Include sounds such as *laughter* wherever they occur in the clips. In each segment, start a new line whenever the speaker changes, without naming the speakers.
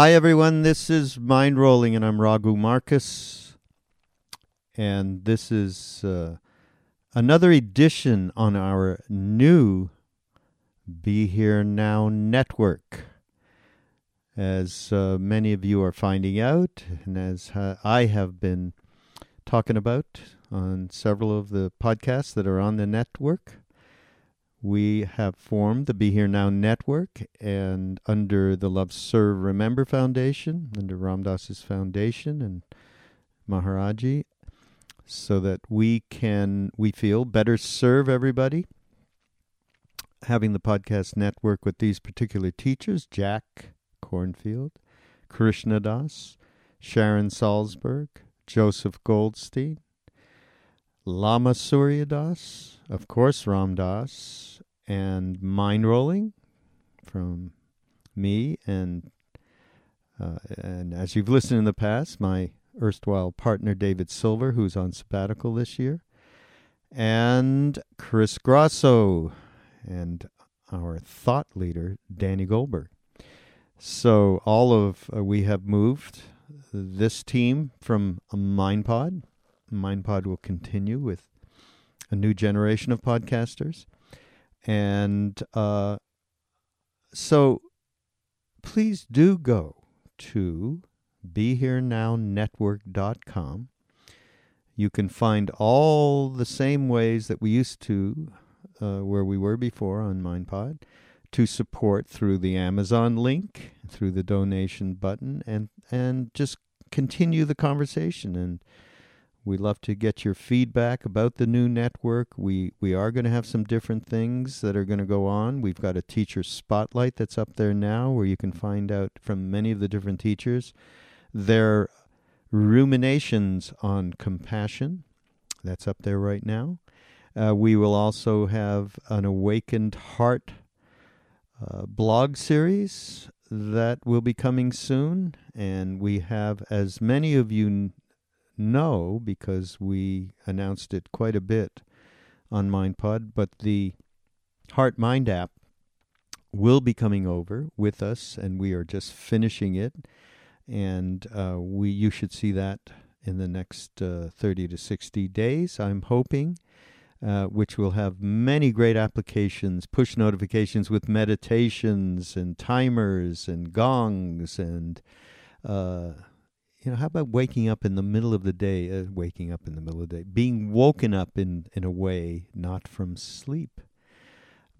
Hi, everyone. This is Mindrolling, and I'm Raghu Markus. And this is uh, another edition on our new Be Here Now network. As uh, many of you are finding out, and as I have been talking about on several of the podcasts that are on the network, we have formed the Be Here Now Network, and under the Love Serve Remember Foundation, under Ram Dass's foundation and Maharaji, so that we can, we feel, better serve everybody. Having the podcast network with these particular teachers Jack Kornfield, Krishna Das, Sharon Salzberg, Joseph Goldstein, Lama Surya Das, of course, Ram Dass, and rolling, from me, and uh, and as you've listened in the past, my erstwhile partner David Silver, who's on sabbatical this year, and Chris Grosso, and our thought leader Danny Goldberg. So all of uh, we have moved this team from a MindPod. MindPod will continue with a new generation of podcasters. And uh, so please do go to BeHereNowNetwork.com. You can find all the same ways that we used to, uh, where we were before on MindPod, to support through the Amazon link, through the donation button, and and just continue the conversation and we love to get your feedback about the new network. We we are going to have some different things that are going to go on. We've got a teacher spotlight that's up there now where you can find out from many of the different teachers their ruminations on compassion. That's up there right now. Uh, we will also have an awakened heart uh, blog series that will be coming soon, and we have, as many of you know because we announced it quite a bit on MindPod, but the Heart Mind app will be coming over with us, and we are just finishing it. And uh, we, you should see that in the next uh, 30 to 60 days, I'm hoping, uh, which will have many great applications, push notifications with meditations and timers and gongs and uh, you know, how about waking up in the middle of the day, uh, waking up in the middle of the day, being woken up in, in a way not from sleep,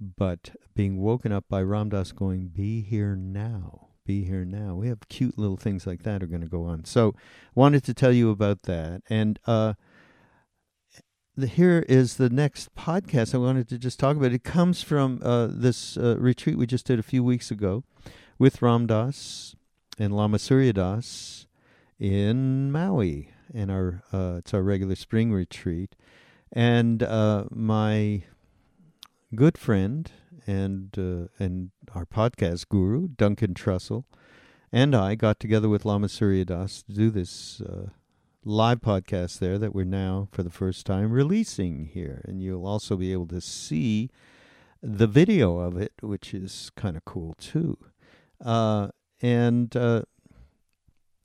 but being woken up by Ram Dass going, be here now, be here now. We have cute little things like that are going to go on. So wanted to tell you about that. And, uh, the, here is the next podcast I wanted to just talk about. It comes from uh, this uh, retreat we just did a few weeks ago with Ram Dass and Lama Surya Das in Maui, and our uh, it's our regular spring retreat, and uh, my good friend and uh, and our podcast guru Duncan Trussell and I got together with Lama Surya Das to do this uh, live podcast there that we're now for the first time releasing here, and you'll also be able to see the video of it, which is kind of cool too. Uh, and uh,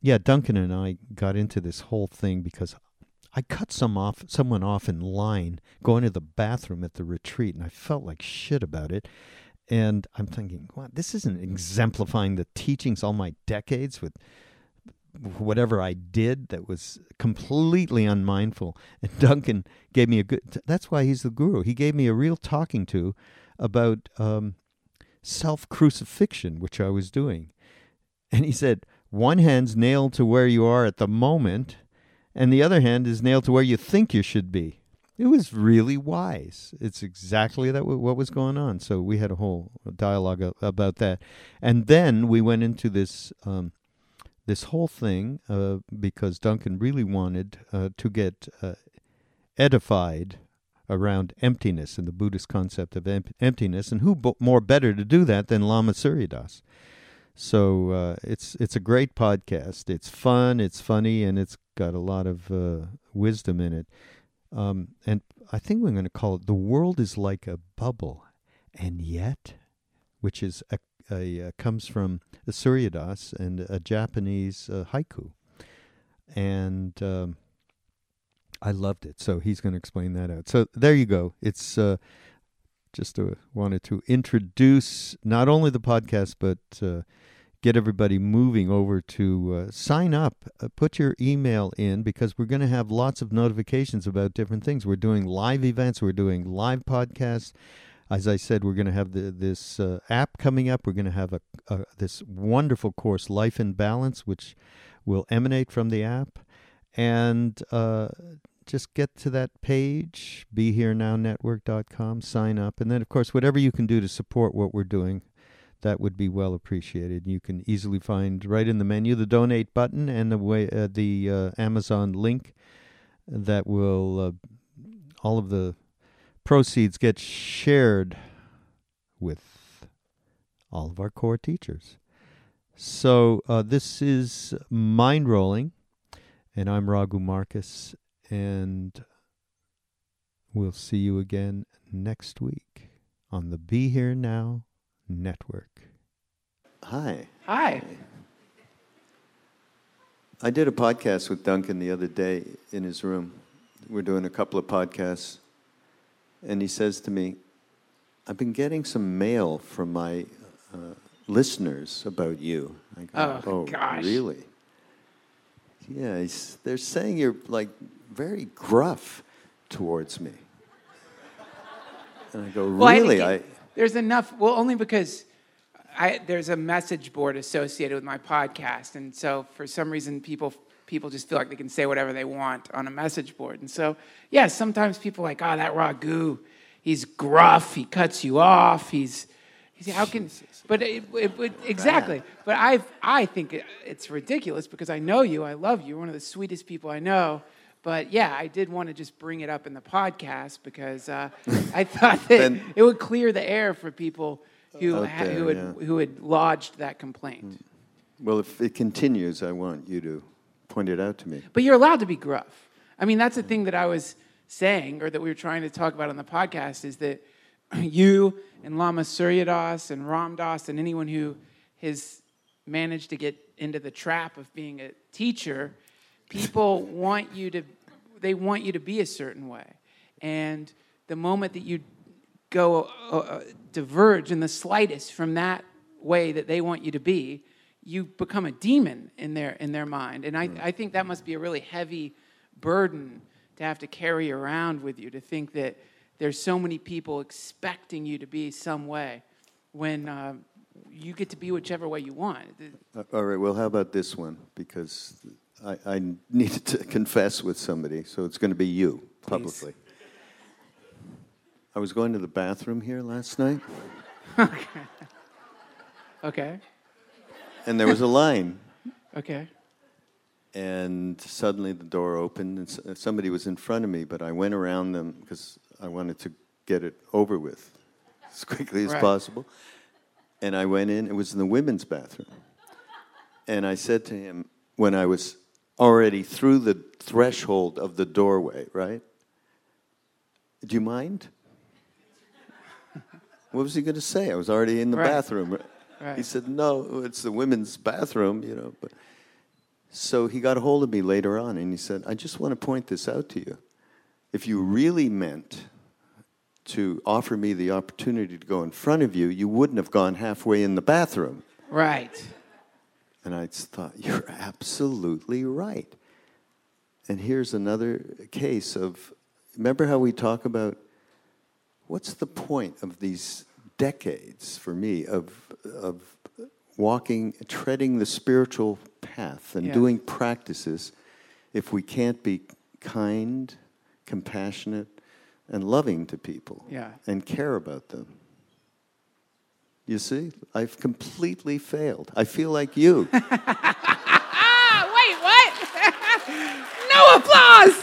yeah, Duncan and I got into this whole thing because I cut some off, someone off in line going to the bathroom at the retreat, and I felt like shit about it. And I'm thinking, wow, this isn't exemplifying the teachings all my decades with whatever I did that was completely unmindful. And *laughs* Duncan gave me a good. That's why he's the guru. He gave me a real talking to about um, self crucifixion, which I was doing. And he said, one hand's nailed to where you are at the moment, and the other hand is nailed to where you think you should be. It was really wise. It's exactly that what was going on. So we had a whole dialogue about that, and then we went into this um, this whole thing uh, because Duncan really wanted uh, to get uh, edified around emptiness and the Buddhist concept of em- emptiness, and who bo- more better to do that than Lama Surya Das? So uh, it's it's a great podcast. It's fun, it's funny, and it's got a lot of uh, wisdom in it. Um, and I think we're going to call it "The World Is Like a Bubble," and yet, which is a, a, a comes from the Surya Das and a Japanese uh, haiku, and um, I loved it. So he's going to explain that out. So there you go. It's uh, just uh, wanted to introduce not only the podcast but uh, get everybody moving over to uh, sign up, uh, put your email in because we're going to have lots of notifications about different things. We're doing live events, we're doing live podcasts. As I said, we're going to have the, this uh, app coming up. We're going to have a, a, this wonderful course, Life in Balance, which will emanate from the app. And uh, just get to that page, BeHereNowNetwork.com, sign up. And then, of course, whatever you can do to support what we're doing that would be well appreciated. You can easily find right in the menu the donate button and the way uh, the uh, Amazon link that will uh, all of the proceeds get shared with all of our core teachers. So uh, this is mind rolling, and I'm Raghu Markus, and we'll see you again next week on the Be Here Now Network. Hi.
Hi.
I did a podcast with Duncan the other day in his room. We're doing a couple of podcasts. And he says to me, I've been getting some mail from my uh, listeners about you.
I go, oh, oh gosh.
really? Yeah, they're saying you're like very gruff towards me. And I go, well, really?
I, there's enough. Well, only because I, there's a message board associated with my podcast, and so for some reason, people people just feel like they can say whatever they want on a message board. And so, yeah, sometimes people are like, oh, that Raghu, he's gruff, he cuts you off, he's, he's how can, but it, it, it, exactly. But I I think it's ridiculous because I know you, I love you, you're one of the sweetest people I know. But yeah, I did want to just bring it up in the podcast because uh, *laughs* I thought that then, it would clear the air for people who, had, who, had, yeah. who had lodged that complaint. Mm.
Well, if it continues, I want you to point it out to me.
But you're allowed to be gruff. I mean, that's the thing that I was saying, or that we were trying to talk about on the podcast, is that *clears throat* you and Lama Surya Das and Ram Dass and anyone who has managed to get into the trap of being a teacher – people *laughs* want you to they want you to be a certain way and the moment that you go uh, uh, diverge in the slightest from that way that they want you to be you become a demon in their in their mind and I, I think that must be a really heavy burden to have to carry around with you to think that there's so many people expecting you to be some way when uh, you get to be whichever way you want.
Uh, all right. Well, how about this one? Because I, I needed *laughs* to confess with somebody, so it's going to be you publicly. Please. I was going to the bathroom here last night. *laughs*
okay. Okay.
And there was a line.
okay.
And suddenly the door opened, and uh, somebody was in front of me, but I went around them because I wanted to get it over with as quickly as right. possible. And I went in, it was in the women's bathroom. And I said to him, when I was already through the threshold of the doorway, right? Do you mind? what was he going to say? I was already in the right. bathroom. Right. He said, "No, it's the women's bathroom," you know. But So he got a hold of me later on and he said, I just want to point this out to you. If you really meant to offer me the opportunity to go in front of you, you wouldn't have gone halfway in the bathroom.
Right.
And I thought, *laughs* you're absolutely right. And here's another case of remember how we talk about what's the point of these decades for me of, of walking, treading the spiritual path and
Yeah.
doing practices if we can't be kind, compassionate, and loving to people
Yeah.
and care about them? You see, I've completely failed. I feel like you.
Ah, *laughs* wait, what? *laughs* no applause.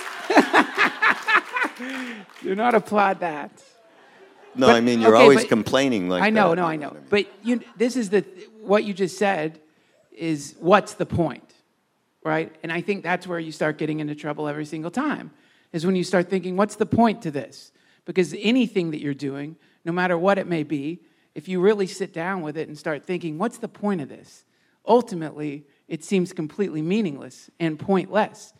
*laughs* Do not applaud that.
No,
But-
I mean you're
okay,
always complaining like
I know,
that.
no, I know.
what mean?
But you, this is the what you just said is what's the point, right? And I think that's where you start getting into trouble every single time. Is when you start thinking, what's the point to this? Because anything that you're doing, no matter what it may be, if you really sit down with it and start thinking, what's the point of this? Ultimately, it seems completely meaningless and pointless.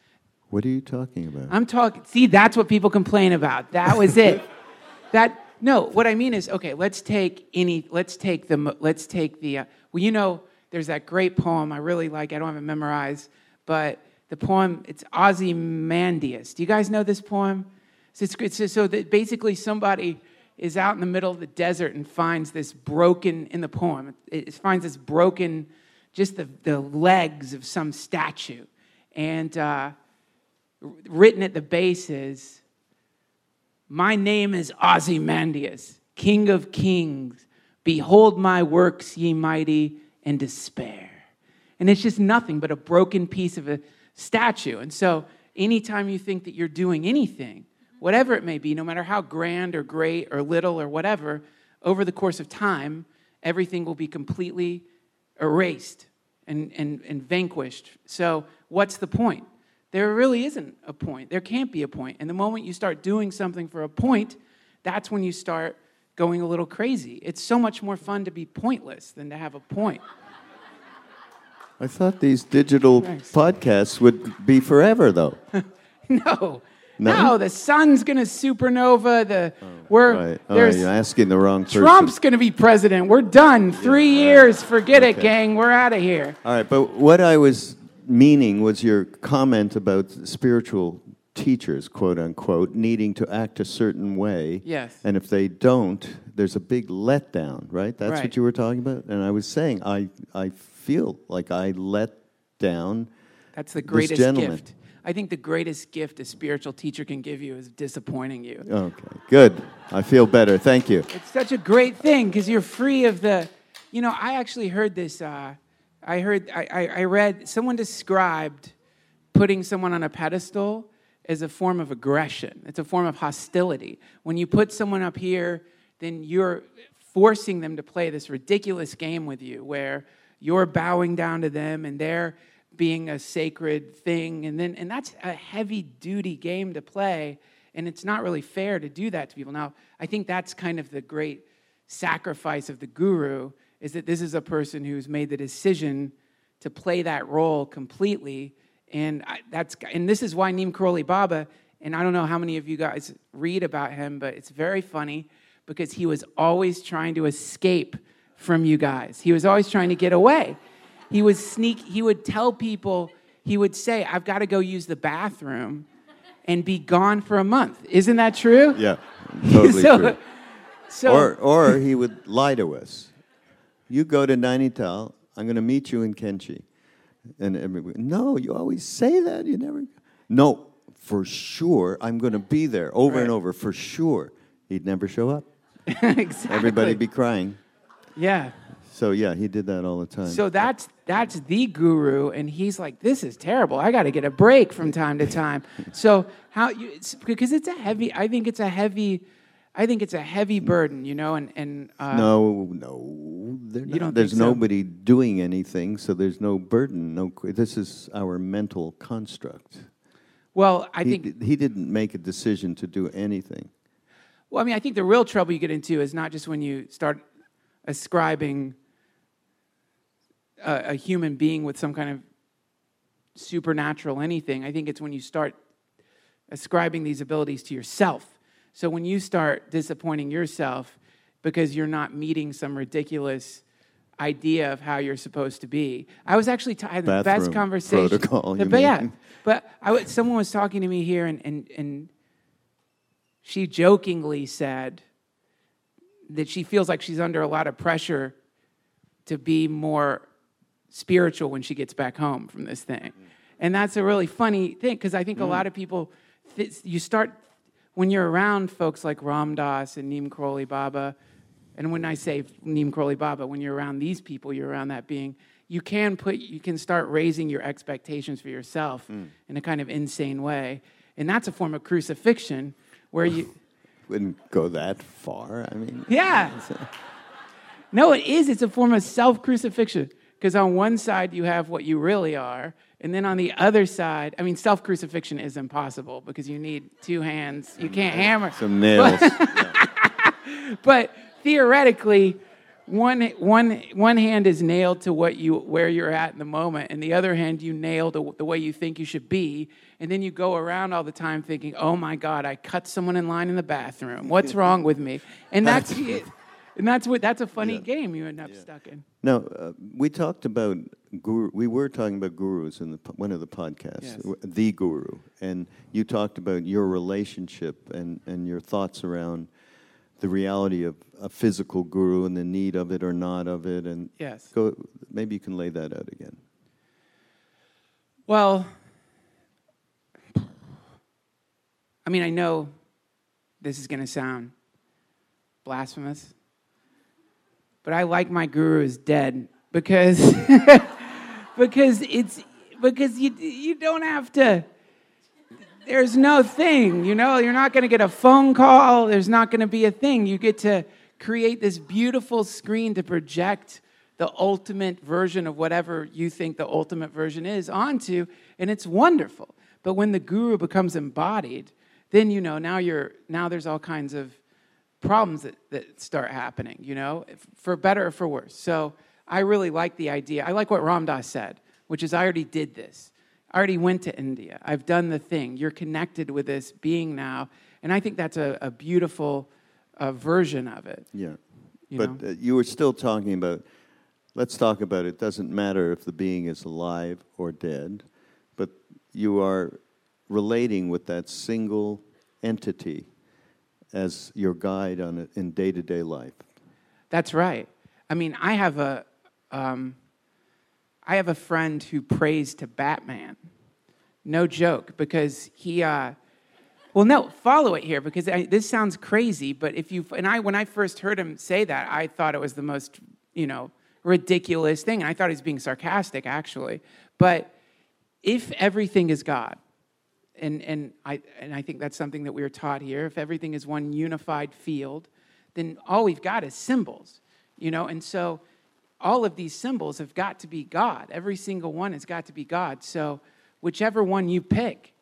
what are you talking about?
I'm talking. See, that's what people complain about. That was it. *laughs* that no. What I mean is, okay. Let's take any. Let's take the. Let's take the. Uh, well, you know, there's that great poem I really like. I don't have it memorized, but the poem. It's Ozymandias. Do you guys know this poem? So, it's, it's so that basically somebody is out in the middle of the desert and finds this broken in the poem. It, finds this broken, just the the legs of some statue, and. Uh, written at the base is My name is Ozymandias, King of Kings. Behold my works, ye mighty, and despair. And it's just nothing but a broken piece of a statue. And so, anytime you think that you're doing anything, whatever it may be, no matter how grand or great or little or whatever, over the course of time, everything will be completely erased and, and, and vanquished. So, what's the point? There really isn't a point. There can't be a point. And the moment you start doing something for a point, that's when you start going a little crazy. It's so much more fun to be pointless than to have a point.
I thought these digital
Thanks.
podcasts would be forever, though. *laughs*
No.
No?
No, the sun's going to supernova. The oh, we're
Right. Oh,
there's
you're asking the wrong person.
Trump's going to be president. We're done. 3 years. Forget it, gang. We're out of here.
All right, but what I was meaning was your comment about spiritual teachers, quote unquote, needing to act a certain way.
Yes.
And if they don't, there's a big letdown, right? That's
Right.
what you were talking about? And I was saying, I, I feel like I let down.
That's the greatest
gentleman.
gift. I think the greatest gift a spiritual teacher can give you is disappointing you.
Okay, good. I feel better. Thank you.
It's such a great thing because you're free of the. You know, I actually heard this. Uh, I heard, I, I, I read, someone described putting someone on a pedestal as a form of aggression. It's a form of hostility. When you put someone up here, then you're forcing them to play this ridiculous game with you where you're bowing down to them and they're being a sacred thing. And then and that's a heavy duty game to play and it's not really fair to do that to people. Now i think that's kind of the great sacrifice of the guru is that this is a person who's made the decision to play that role completely. And I, that's and this is why Neem Karoli Baba and I don't know how many of you guys read about him but it's very funny because he was always trying to escape from you guys. He was always trying to get away he would sneak he would tell people he would say i've got to go use the bathroom and be gone for a month isn't that true
Yeah, totally *laughs*
so,
true.
so
Or, or he would lie to us. You go to Nainital, I'm going to meet you in Kainchi. And everybody, no, you always say that. You never. No, for sure, I'm going to be there over and over, for sure. He'd never show up. *laughs*
exactly
Everybody'd be crying.
yeah
So, yeah, he did that all the time.
so that's that's the guru and he's like this is terrible i got to get a break from time to time *laughs* so how you it's, because it's a heavy i think it's a heavy i think it's a heavy burden you know and and uh,
no, no. they're
don't
there's
so?
nobody doing anything, so there's no burden. No, this is our mental construct.
well i
he,
think
d- he didn't make a decision to do anything.
Well, I mean, I think the real trouble you get into is not just when you start ascribing a, a human being with some kind of supernatural anything. I think it's when you start ascribing these abilities to yourself. So when you start disappointing yourself because you're not meeting some ridiculous idea of how you're supposed to be. I was actually t- I had the best conversation.
protocol, you
but yeah, but I someone was talking to me here, and, and and she jokingly said that she feels like she's under a lot of pressure to be more spiritual when she gets back home from this thing. And that's a really funny thing because I think a mm. lot of people, you start, when you're around folks like Ram Dass and Neem Karoli Baba, and when I say Neem Karoli Baba, when you're around these people, you're around that being, you can put, you can start raising your expectations for yourself mm. in a kind of insane way. And that's a form of crucifixion where you, *laughs*
Wouldn't go that far. I mean,
yeah. *laughs* No, it is. It's a form of self crucifixion. Because on one side, you have what you really are. And then on the other side, I mean, self crucifixion is impossible because you need two hands. You can't hammer.
some nails. *laughs*
But theoretically, one, one, one hand is nailed to what you, where you're at in the moment, and the other hand you nail to the way you think you should be. And then you go around all the time thinking, oh my God, I cut someone in line in the bathroom. What's *laughs* wrong with me? And that's, and that's, what, that's a funny game you end up stuck in.
Now, uh, we talked about guru. We were talking about gurus in the, one of the podcasts,
Yes.
the guru, and you talked about your relationship and, and your thoughts around the reality of a physical guru and the need of it or not of it. And
Yes.
go. Maybe you can lay that out again.
Well, I mean, I know this is going to sound blasphemous, but I like my guru is dead because *laughs* because it's because you you don't have to. There's no thing, you know. You're not going to get a phone call. There's not going to be a thing. You get to create this beautiful screen to project the ultimate version of whatever you think the ultimate version is onto, and it's wonderful. But when the guru becomes embodied, then you know now you're now there's all kinds of problems that, that start happening, you know, for better or for worse. So I really like the idea. I like what Ram Dass said, which is I already did this. I already went to India. I've done the thing. You're connected with this being now. And I think that's a, a beautiful uh, version of it.
Yeah.
You
but uh, you were still talking about, let's talk about it doesn't matter if the being is alive or dead, but you are relating with that single entity as your guide on it in day to day life.
That's right. I mean, I have a, um, I have a friend who prays to Batman. No joke, because he, uh, well, no, follow it here because I, this sounds crazy, but if you and I, when I first heard him say that, I thought it was the most, you know, ridiculous thing, and I thought he was being sarcastic, actually. But if everything is God, and and I and I think that's something that we are taught here. If everything is one unified field, then all we've got is symbols, you know. And so, all of these symbols have got to be God. Every single one has got to be God. So, whichever one you pick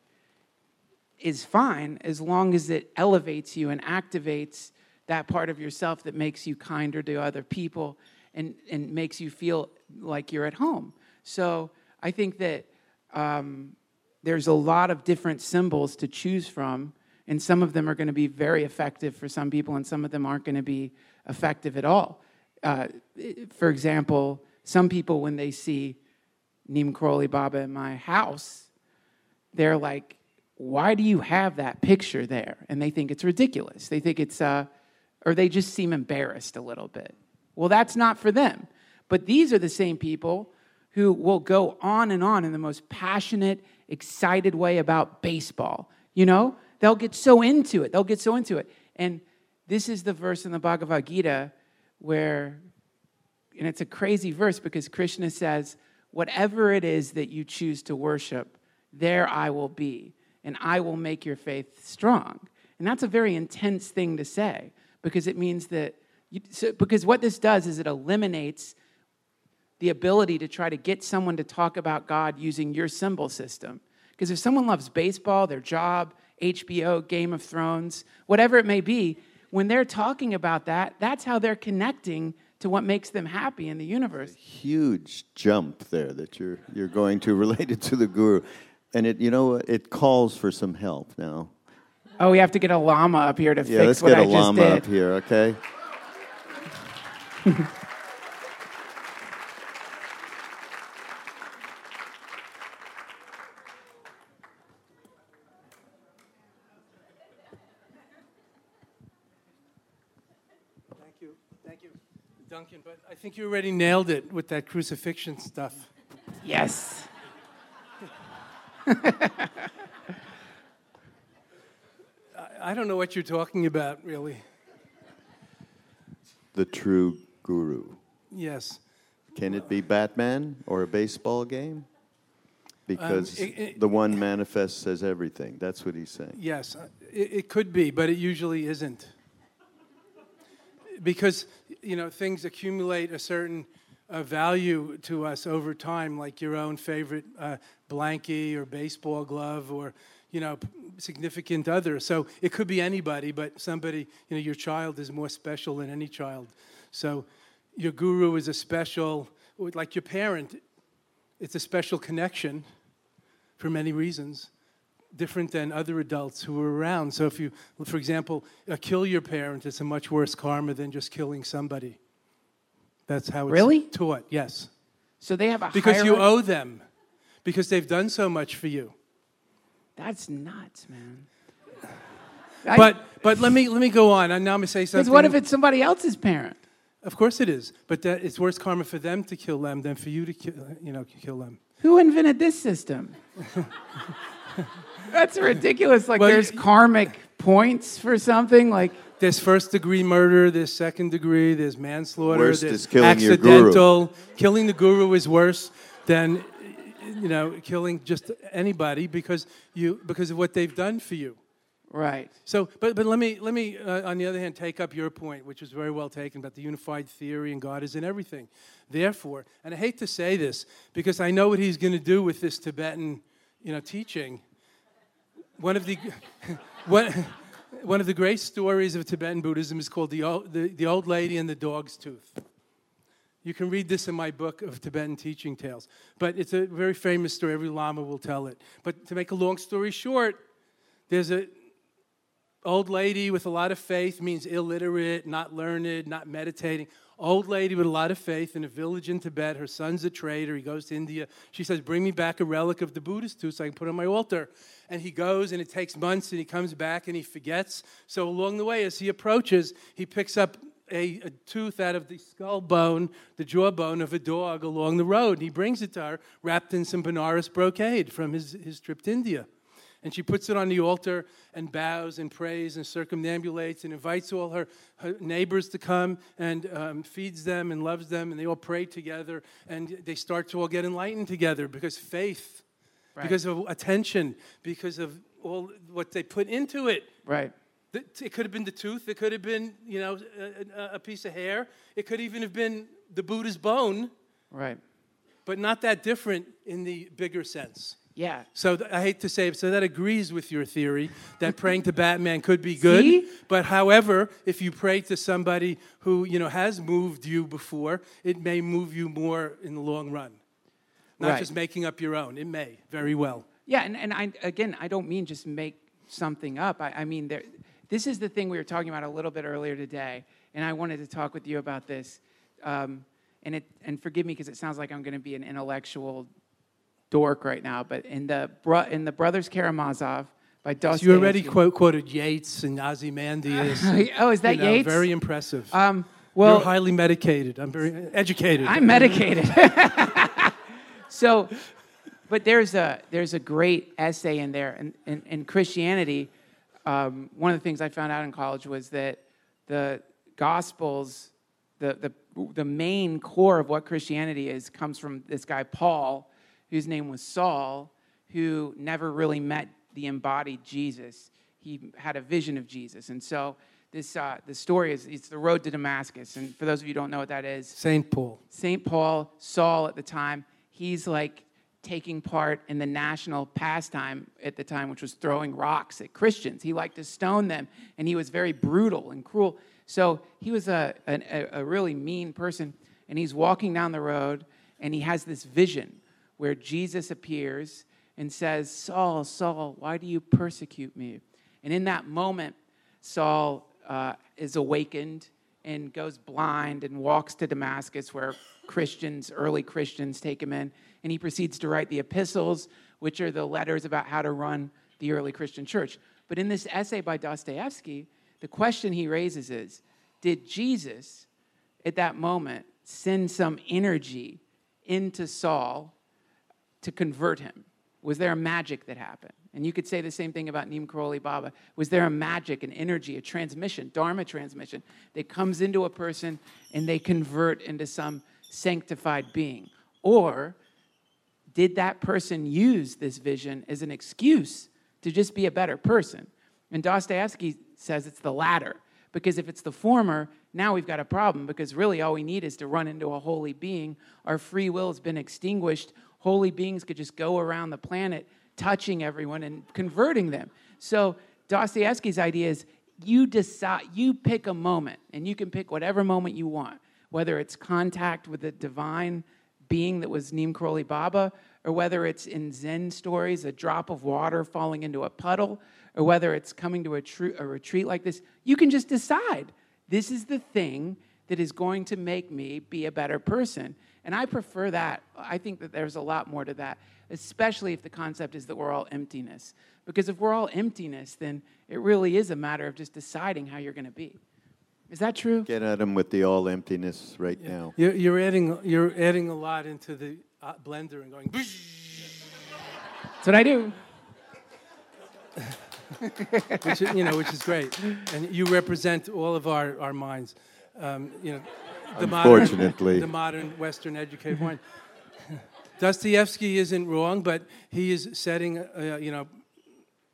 is fine as long as it elevates you and activates that part of yourself that makes you kinder to other people and, and makes you feel like you're at home. So I think that um, there's a lot of different symbols to choose from, and some of them are going to be very effective for some people, and some of them aren't going to be effective at all. Uh, for example, some people, when they see Neem Karoli Baba in my house, they're like, why do you have that picture there? And they think it's ridiculous. They think it's, uh, or they just seem embarrassed a little bit. Well, that's not for them. But these are the same people who will go on and on in the most passionate, excited way about baseball. You know, they'll get so into it. They'll get so into it. And this is the verse in the Bhagavad Gita where, and it's a crazy verse because Krishna says, Whatever it is that you choose to worship, there I will be, and I will make your faith strong. And that's a very intense thing to say because it means that, you, so, because what this does is it eliminates the ability to try to get someone to talk about God using your symbol system. Because if someone loves baseball, their job, HBO, Game of Thrones, whatever it may be, when they're talking about that, that's how they're connecting to what makes them happy in the universe.
Huge jump there that you're you're going to *laughs* related to the guru, and it you know it calls for some help now.
Oh, we have to get a Lama up here to
Yeah,
fix
let's get a
Lama
up here, okay? *laughs*
Duncan. But I think you already nailed it with that crucifixion stuff.
Yes. *laughs*
I don't know what you're talking about, really.
The true guru.
Yes.
Can it be Batman or a baseball game? Because um,
it- it-
the one manifests as everything. That's what he's saying.
Yes, it, it could be, but it usually isn't. Because, you know, things accumulate a certain uh, value to us over time, like your own favorite uh, blankie or baseball glove or, you know, significant other. So it could be anybody, but somebody, you know, your child is more special than any child. So your guru is a special, like your parent, it's a special connection for many reasons different than other adults who were around. So if you, for example, uh, kill your parent, it's a much worse karma than just killing somebody. That's how it's
Really?
taught. Yes,
So they have a
because you owe them, because they've done so much for you.
That's nuts, man. I- *laughs*
But but let me let me go on. And now I'm gonna say
Because
something.
what if it's somebody else's parent?
Of course it is, but that, it's worse karma for them to kill them than for you to kill, you know kill them.
Who invented this system? *laughs* That's ridiculous. Like
Well,
there's karmic points for something. Like
There's first degree murder, there's second degree, there's manslaughter,
Worst
there's
is killing your guru.
accidental. Killing the guru is worse than you know killing just anybody because you because of what they've done for you.
right.
So, but but let me let me uh, on the other hand take up your point, which was very well taken about the unified theory and God is in everything. Therefore, and I hate to say this because I know what he's going to do with this Tibetan, you know, teaching. One of the *laughs* one, one of the great stories of Tibetan Buddhism is called the old, the, the old lady and the dog's tooth. You can read this in my book of Tibetan teaching tales. But it's a very famous story. Every Lama will tell it. But to make a long story short, there's a old lady with a lot of faith, means illiterate, not learned, not meditating. Old lady with a lot of faith in a village in Tibet. Her son's a trader. He goes to India. She says, Bring me back a relic of the Buddhist tooth so I can put on my altar. And he goes, and it takes months, and he comes back and he forgets. So along the way, as he approaches, he picks up a, a tooth out of the skull bone, the jawbone of a dog along the road. And he brings it to her, wrapped in some Benares brocade from his, his trip to India. And she puts it on the altar and bows and prays and circumambulates and invites all her, her neighbors to come and um, feeds them and loves them. And they all pray together and they start to all get enlightened together because faith,
Right.
because of attention, because of all what they put into it.
Right.
It could have been the tooth. It could have been, you know, a, a- a piece of hair. It could even have been the Buddha's bone,
Right.
but not that different in the bigger sense.
Yeah.
So th- I hate to say it, so that agrees with your theory that praying to *laughs* Batman could be good.
See?
But however, if you pray to somebody who you know has moved you before, it may move you more in the long run. Not
Right.
just making up your own. It may very well.
Yeah, and, and I again, I don't mean just make something up. I, I mean, there, this is the thing we were talking about a little bit earlier today, and I wanted to talk with you about this. Um, and it and forgive me because it sounds like I'm going to be an intellectual dork right now, but in the in the Brothers Karamazov by
So
Dostoevsky.
you already quote, quoted Yeats and Ozymandias. *laughs*
oh, is that
you know,
Yeats?
Very impressive.
um,
You're
well,
highly medicated. I'm very educated.
I'm medicated. *laughs* so, but there's a there's a great essay in there, in, in, in Christianity. Um, one of the things I found out in college was that the Gospels, the the the main core of what Christianity is, comes from this guy Paul, whose name was Saul, who never really met the embodied Jesus. He had a vision of Jesus, and so. This, uh, the story is it's the road to Damascus, and for those of you who don't know what that is,
Saint Paul.
St. Paul, Saul at the time, he's like taking part in the national pastime at the time, which was throwing rocks at Christians. He liked to stone them, and he was very brutal and cruel. So he was a, a, a really mean person, and he's walking down the road, and he has this vision where Jesus appears and says, Saul, Saul, why do you persecute me? And in that moment, Saul uh, is awakened and goes blind and walks to Damascus, where Christians, early Christians, take him in. And he proceeds to write the epistles, which are the letters about how to run the early Christian church. But in this essay by Dostoevsky, the question he raises is Did Jesus, at that moment, send some energy into Saul to convert him? Was there a magic that happened? And you could say the same thing about Neem Karoli Baba. Was there a magic, an energy, a transmission, Dharma transmission that comes into a person and they convert into some sanctified being? Or did that person use this vision as an excuse to just be a better person? And Dostoevsky says it's the latter. Because if it's the former, now we've got a problem because really all we need is to run into a holy being. Our free will has been extinguished. Holy beings could just go around the planet touching everyone and converting them. So Dostoevsky's idea is you decide, you pick a moment, and you can pick whatever moment you want, whether it's contact with the divine being that was Neem Karoli Baba, or whether it's in Zen stories, a drop of water falling into a puddle, or whether it's coming to a, tr- a retreat like this. You can just decide this is the thing that is going to make me be a better person. And I prefer that. I think that there's a lot more to that, especially if the concept is that we're all emptiness. Because if we're all emptiness, then it really is a matter of just deciding how you're going to be. Is that true?
Get at him with the all emptiness right
Yeah.
now.
You're, you're adding you're adding a lot into the uh, blender and going.
That's what I do. *laughs*
which is, you know, which is great, and you represent all of our, our minds. Um, you know, the
Unfortunately.
modern, the modern Western educated mind. *laughs* Dostoevsky isn't wrong, but he is setting, uh, you know,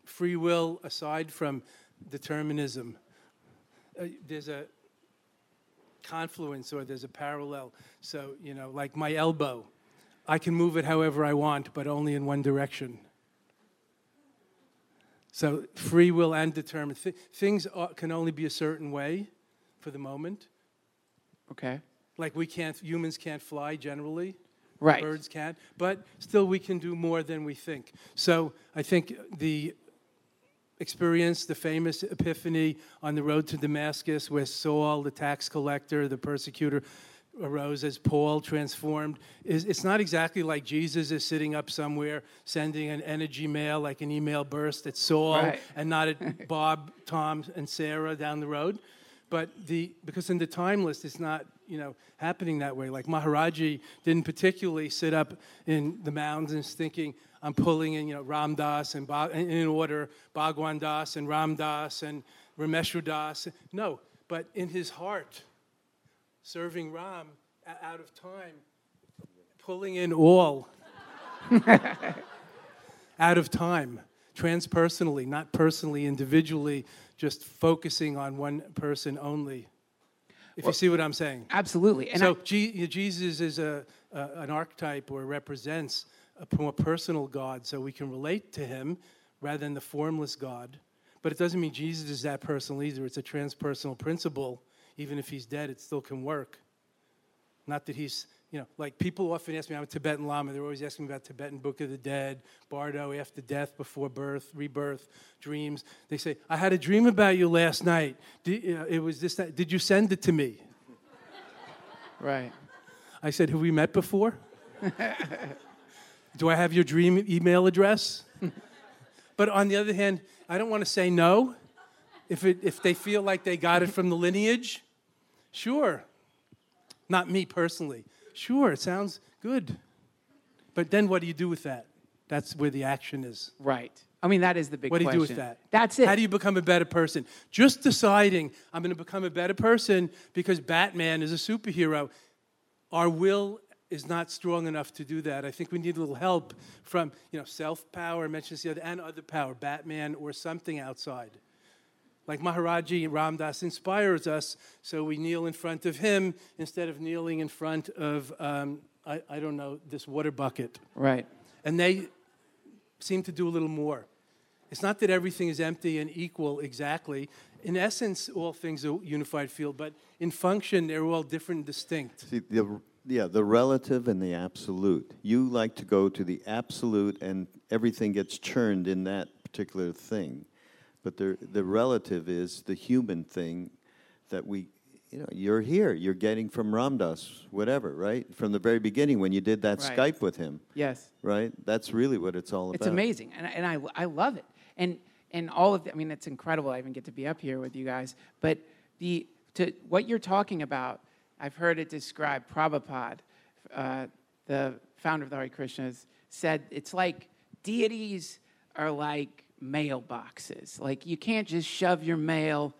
free will aside from determinism. Uh, there's a confluence or there's a parallel. So, you know, like my elbow, I can move it however I want, but only in one direction. So, free will and determined. Th- things are, can only be a certain way for the moment.
Okay.
Like we can't, humans can't fly generally.
Right.
Birds can't, but still we can do more than we think. So I think the experience, the famous epiphany on the road to Damascus, where Saul, the tax collector, the persecutor, arose as Paul transformed, is it's not exactly like Jesus is sitting up somewhere sending an energy mail, like an email burst at Saul,
Right.
and not at *laughs* Bob, Tom, and Sarah down the road. But the because in the time list, it's not you know happening that way. Like Maharaji didn't particularly sit up in the mountains thinking I'm pulling in you know Ram Dass and ba- in order Bhagwan Das and Ram Dass and Rameshwar Das. No, but in his heart, serving Ram out of time, pulling in all *laughs* out of time, transpersonally, not personally, individually, just focusing on one person only. If you see what I'm saying.
Absolutely. And
so
I-
Je- Jesus is a, a, an archetype or represents a more personal God, so we can relate to him rather than the formless God. But it doesn't mean Jesus is that personal either. It's a transpersonal principle. Even if he's dead, it still can work. Not that he's, you know, like people often ask me, I'm a Tibetan Lama. They're always asking me about Tibetan Book of the Dead, Bardo, after death, before birth, rebirth, dreams. They say, I had a dream about you last night. Did, uh, it was this, that. Did you send it to me? *laughs*
right.
I said, Have we met before? Do I have your dream email address? *laughs* but on the other hand, I don't want to say no. If, it, if they feel like they got it from the lineage, sure. Not me personally. Sure, it sounds good. But then what do you do with that? That's where the action is.
Right. I mean, that is the big
What do you
question.
do with that?
That's it.
How do you become a better person? Just deciding I'm going to become a better person because Batman is a superhero. Our will is not strong enough to do that. I think we need a little help from, you know, self-power, I mentioned this the other, and other power, Batman or something outside. Like Maharaji Ram Dass inspires us, so we kneel in front of him instead of kneeling in front of, um, I, I don't know, this water bucket.
right.
And they seem to do a little more. It's not that everything is empty and equal exactly. In essence, all things are unified field, but in function, they're all different and distinct.
See, the, yeah, the relative and the absolute. You like to go to the absolute, and everything gets churned in that particular thing. But the, the relative is the human thing that we, you know, you're here. You're getting from Ram Dass whatever, right? From the very beginning when you did that
Right.
Skype with him,
Yes.
right? That's really what it's all about.
It's amazing, and, I- and I, I love it. And and all of the, I mean, it's incredible. I even get to be up here with you guys. But the to what you're talking about, I've heard it described. Prabhupada, uh, the founder of the Hare Krishnas, said it's like deities are like mailboxes. Like you can't just shove your mail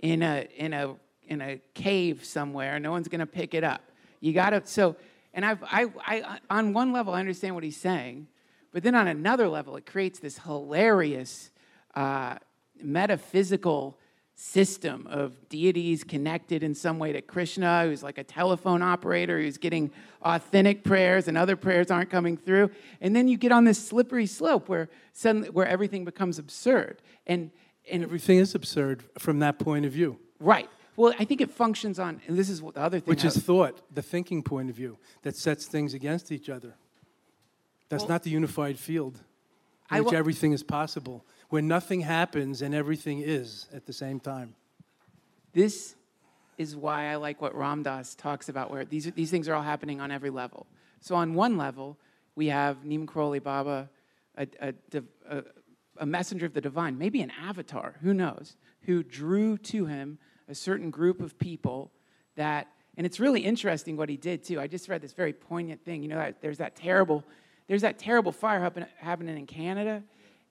in a in a in a cave somewhere. No one's going to pick it up. You got to so. And I've, I, I, on one level, I understand what he's saying, but then on another level, it creates this hilarious uh, metaphysical system of deities connected in some way to Krishna, who's like a telephone operator, who's getting authentic prayers and other prayers aren't coming through. And then you get on this slippery slope where suddenly where everything becomes absurd. And and
Everything is absurd from that point of view,
right. Well, I think it functions on, and this is what the other thing.
which
I-
is thought, the thinking point of view that sets things against each other. That's
Well-
not the unified field
I
in which
wa-
everything is possible, where nothing happens and everything is at the same time.
This is why I like what Ram Dass talks about, where these, these things are all happening on every level. So, on one level, we have Neem Karoli Baba, a, a, a, a messenger of the divine, maybe an avatar, who knows, who drew to him a certain group of people that, and it's really interesting what he did too. I just read this very poignant thing. You know, there's that terrible, there's that terrible fire happen, happening in Canada,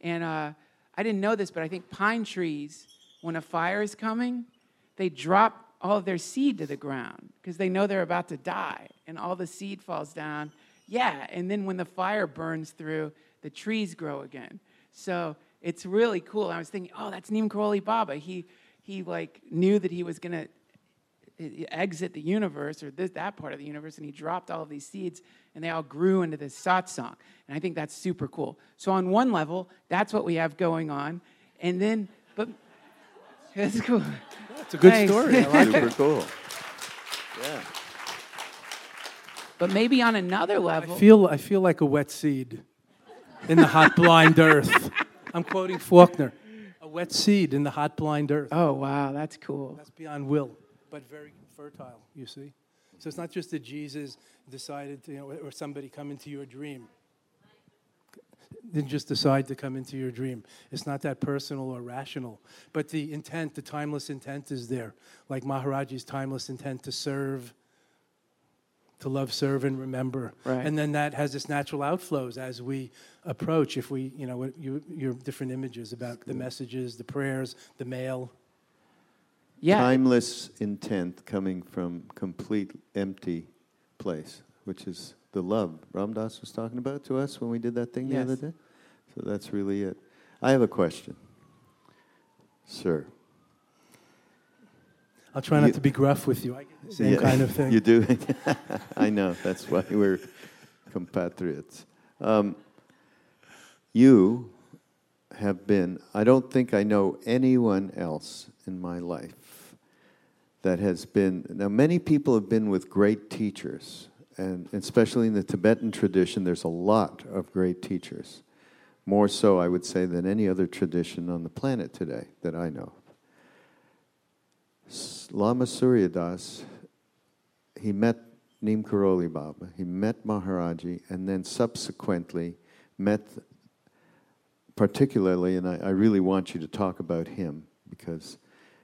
and uh, I didn't know this, but I think pine trees, when a fire is coming, they drop all of their seed to the ground because they know they're about to die, and all the seed falls down. Yeah, and then when the fire burns through, the trees grow again. So it's really cool. I was thinking, oh, that's Neem Karoli Baba. He he like knew that he was gonna exit the universe or this, that part of the universe, and he dropped all of these seeds, and they all grew into this satsang. And I think that's super cool. So on one level, that's what we have going on, and then but *laughs* that's cool.
It's a good
Thanks.
story. I like it.
Super cool. Yeah.
But maybe on another level,
I
level,
feel, I feel like a wet seed in the hot, blind earth. I'm quoting Faulkner. A wet seed in the hot, blind earth.
oh wow, that's cool.
That's beyond will, but very fertile, you see? So it's not just that Jesus decided, to, you know, or somebody come into your dream. Didn't just decide to come into your dream. It's not that personal or rational. But the intent, the timeless intent is there. Like Maharaji's timeless intent to serve, to love, serve, and remember.
Right.
And then that has its natural outflows as we approach. If we, you know, you, your different images about the messages, the prayers, the mail.
Yeah,
Timeless intent coming from complete empty place, which is the love Ram Dass was talking about to us when we did that thing the other day. So that's really it. I have a question, sir.
I'll try not
You-
to be gruff with you. I get the same
Yeah,
kind of *laughs* thing.
You do. *laughs* I know. That's why we're compatriots. Um, you have been. I don't think I know anyone else in my life that has been. Now, many people have been with great teachers, and especially in the Tibetan tradition, there's a lot of great teachers. More so, I would say, than any other tradition on the planet today that I know. Lama Surya Das, he met Neem Karoli Baba, he met Maharaji, and then subsequently met, particularly, and I, I really want you to talk about him because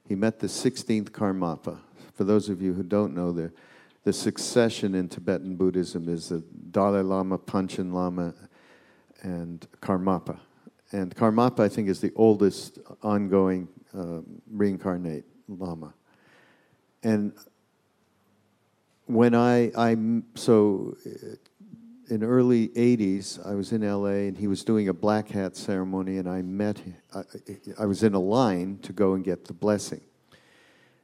he met the 16th Karmapa. For those of you who don't know, the, the succession in Tibetan Buddhism is the Dalai Lama, Panchen Lama, and Karmapa. And Karmapa, I think, is the oldest ongoing um, reincarnate Lama. And when I, I so uh, in early 80s, I was in LA and he was doing a black hat ceremony, and I met, him. I, I was in a line to go and get the blessing.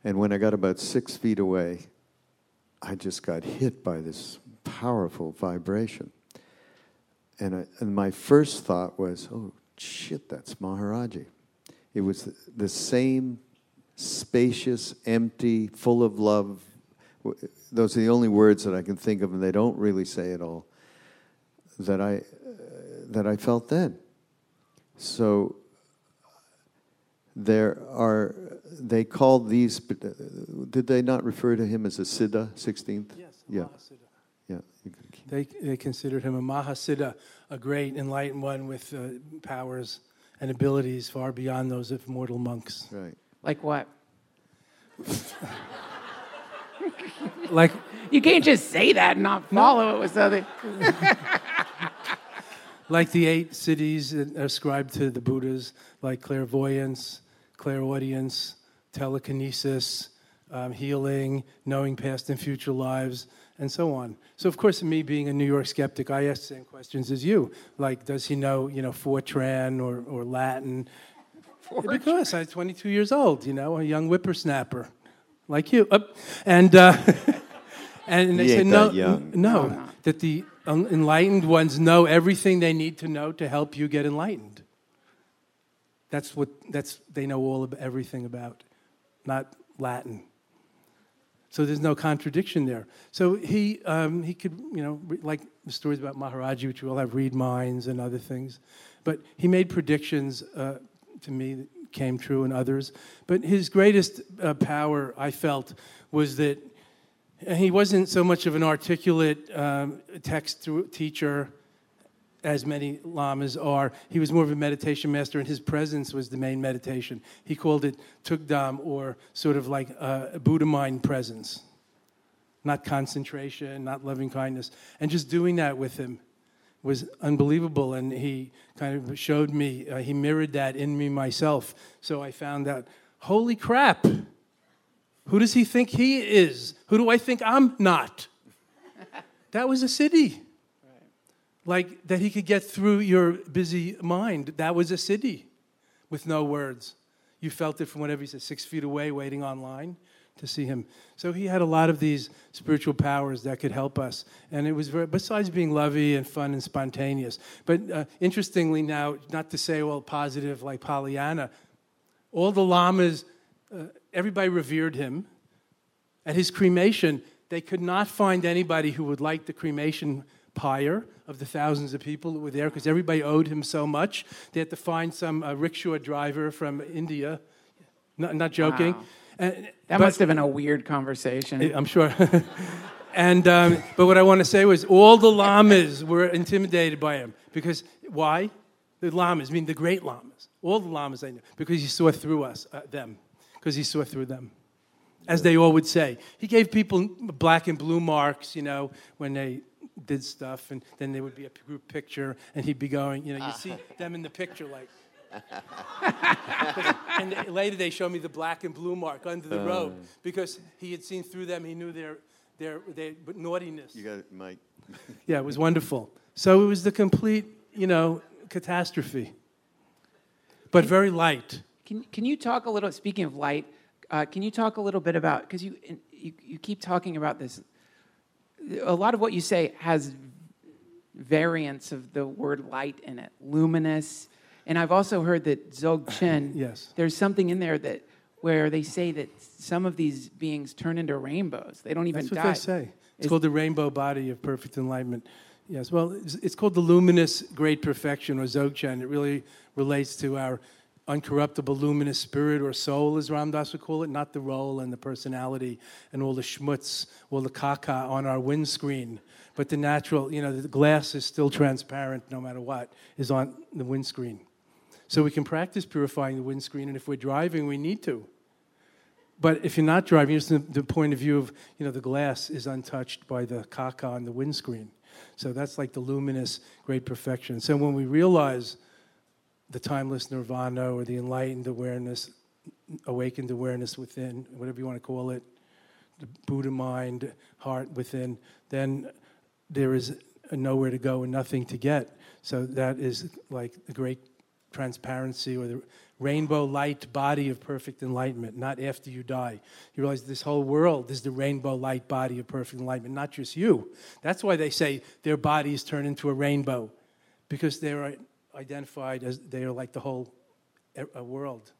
And when I got about six feet away, I just got hit by this powerful vibration. and, I, and my first thought was, oh shit, that's Maharaji. It was the, same spacious, empty, full of love. Those are the only words that I can think of, and they don't really say it all. That I uh, that I felt then. So there are. They called these. Did they not refer to him as a Siddha, sixteenth?
Yes,
Yeah.
Mahasiddha.
Yeah. you can keep-
They, they considered him a Mahasiddha, a great enlightened one with uh, powers and abilities far beyond those of mortal monks.
Right.
Like what? *laughs*
Like,
You can't just say that and not follow it with something. *laughs*
like the eight siddhis ascribed to the Buddhas, like clairvoyance, clairaudience, telekinesis, um, healing, knowing past and future lives, and so on. So, of course, me being a New York skeptic, I ask the same questions as you. Like, does he know, you know, Fortran or, or Latin? Because I'm 22 years old, you know, a young whippersnapper, like you. Up. And uh, *laughs* and they
He
say no, no,
No,
that the un- enlightened ones know everything they need to know to help you get enlightened. That's what that's they know all of everything about, not Latin. So there's no contradiction there. So he um, he could you know like the stories about Maharaji, which we all have read minds and other things, but he made predictions uh, to me that came true and others. But his greatest uh, power, I felt, was that he wasn't so much of an articulate um, text teacher as many lamas are. He was more of a meditation master, and his presence was the main meditation. He called it tukdam, or sort of like a Buddha mind presence, not concentration, not loving kindness. And just doing that with him was unbelievable. And he kind of showed me, uh, he mirrored that in me myself. So I found out, holy crap, who does he think he is? Who do I think I'm not? That was a siddhi like that he could get through your busy mind. That was a siddhi with no words. You felt it from whatever he said, six feet away, waiting online to see him. So he had a lot of these spiritual powers that could help us. And it was very, besides being lovey and fun and spontaneous. But uh, interestingly, now, not to say all positive like Pollyanna, all the lamas, uh, everybody revered him. At his cremation, they could not find anybody who would like the cremation pyre of the thousands of people that were there because everybody owed him so much. They had to find some uh, rickshaw driver from India. Not, not joking.
Wow.
And-
That
but-
must have been a weird conversation.
I'm sure. *laughs* and um, but what I want to say was all the lamas were intimidated by him because why? The lamas, I mean the great lamas, all the lamas I knew, because he saw through us, uh, them, because he saw through them, as they all would say. He gave people black and blue marks, you know, when they did stuff, and then there would be a group picture, and he'd be going, you know, you see *laughs* them in the picture like. and later they showed me the black and blue mark under the uh. robe because he had seen through them. He knew their their, their naughtiness.
You got it, Mike. *laughs*
Yeah, it was wonderful. So it was the complete, you know, catastrophe, but very light.
Can, can you talk a little, speaking of light, uh, can you talk a little bit about, because you, you, you keep talking about this, a lot of what you say has variants of the word light in it, luminous. And I've also heard that Dzogchen, *coughs*
Yes.
there's something in there that where they say that some of these beings turn into rainbows. They don't even
That's what
die.
they say. It's
Is-
called the rainbow body of perfect enlightenment. Yes, well, it's, it's called the luminous great perfection or Dzogchen. It really relates to our uncorruptible luminous spirit or soul, as Ram Dass would call it, not the role and the personality and all the schmutz, all the caca on our windscreen. But the natural, you know, the glass is still transparent no matter what, is on the windscreen. So we can practice purifying the windscreen, and if we're driving, we need to. But if you're not driving, just the, point of view of, you know, the glass is untouched by the caca on the windscreen. So that's like the luminous great perfection. So when we realize the timeless nirvana or the enlightened awareness, awakened awareness within, whatever you want to call it, the Buddha mind, heart within, then there is nowhere to go and nothing to get. So that is like the great transparency or the rainbow light body of perfect enlightenment, not after you die. You realize this whole world is the rainbow light body of perfect enlightenment, not just you. That's why they say their bodies turn into a rainbow, because they're identified as they are like the whole uh, world.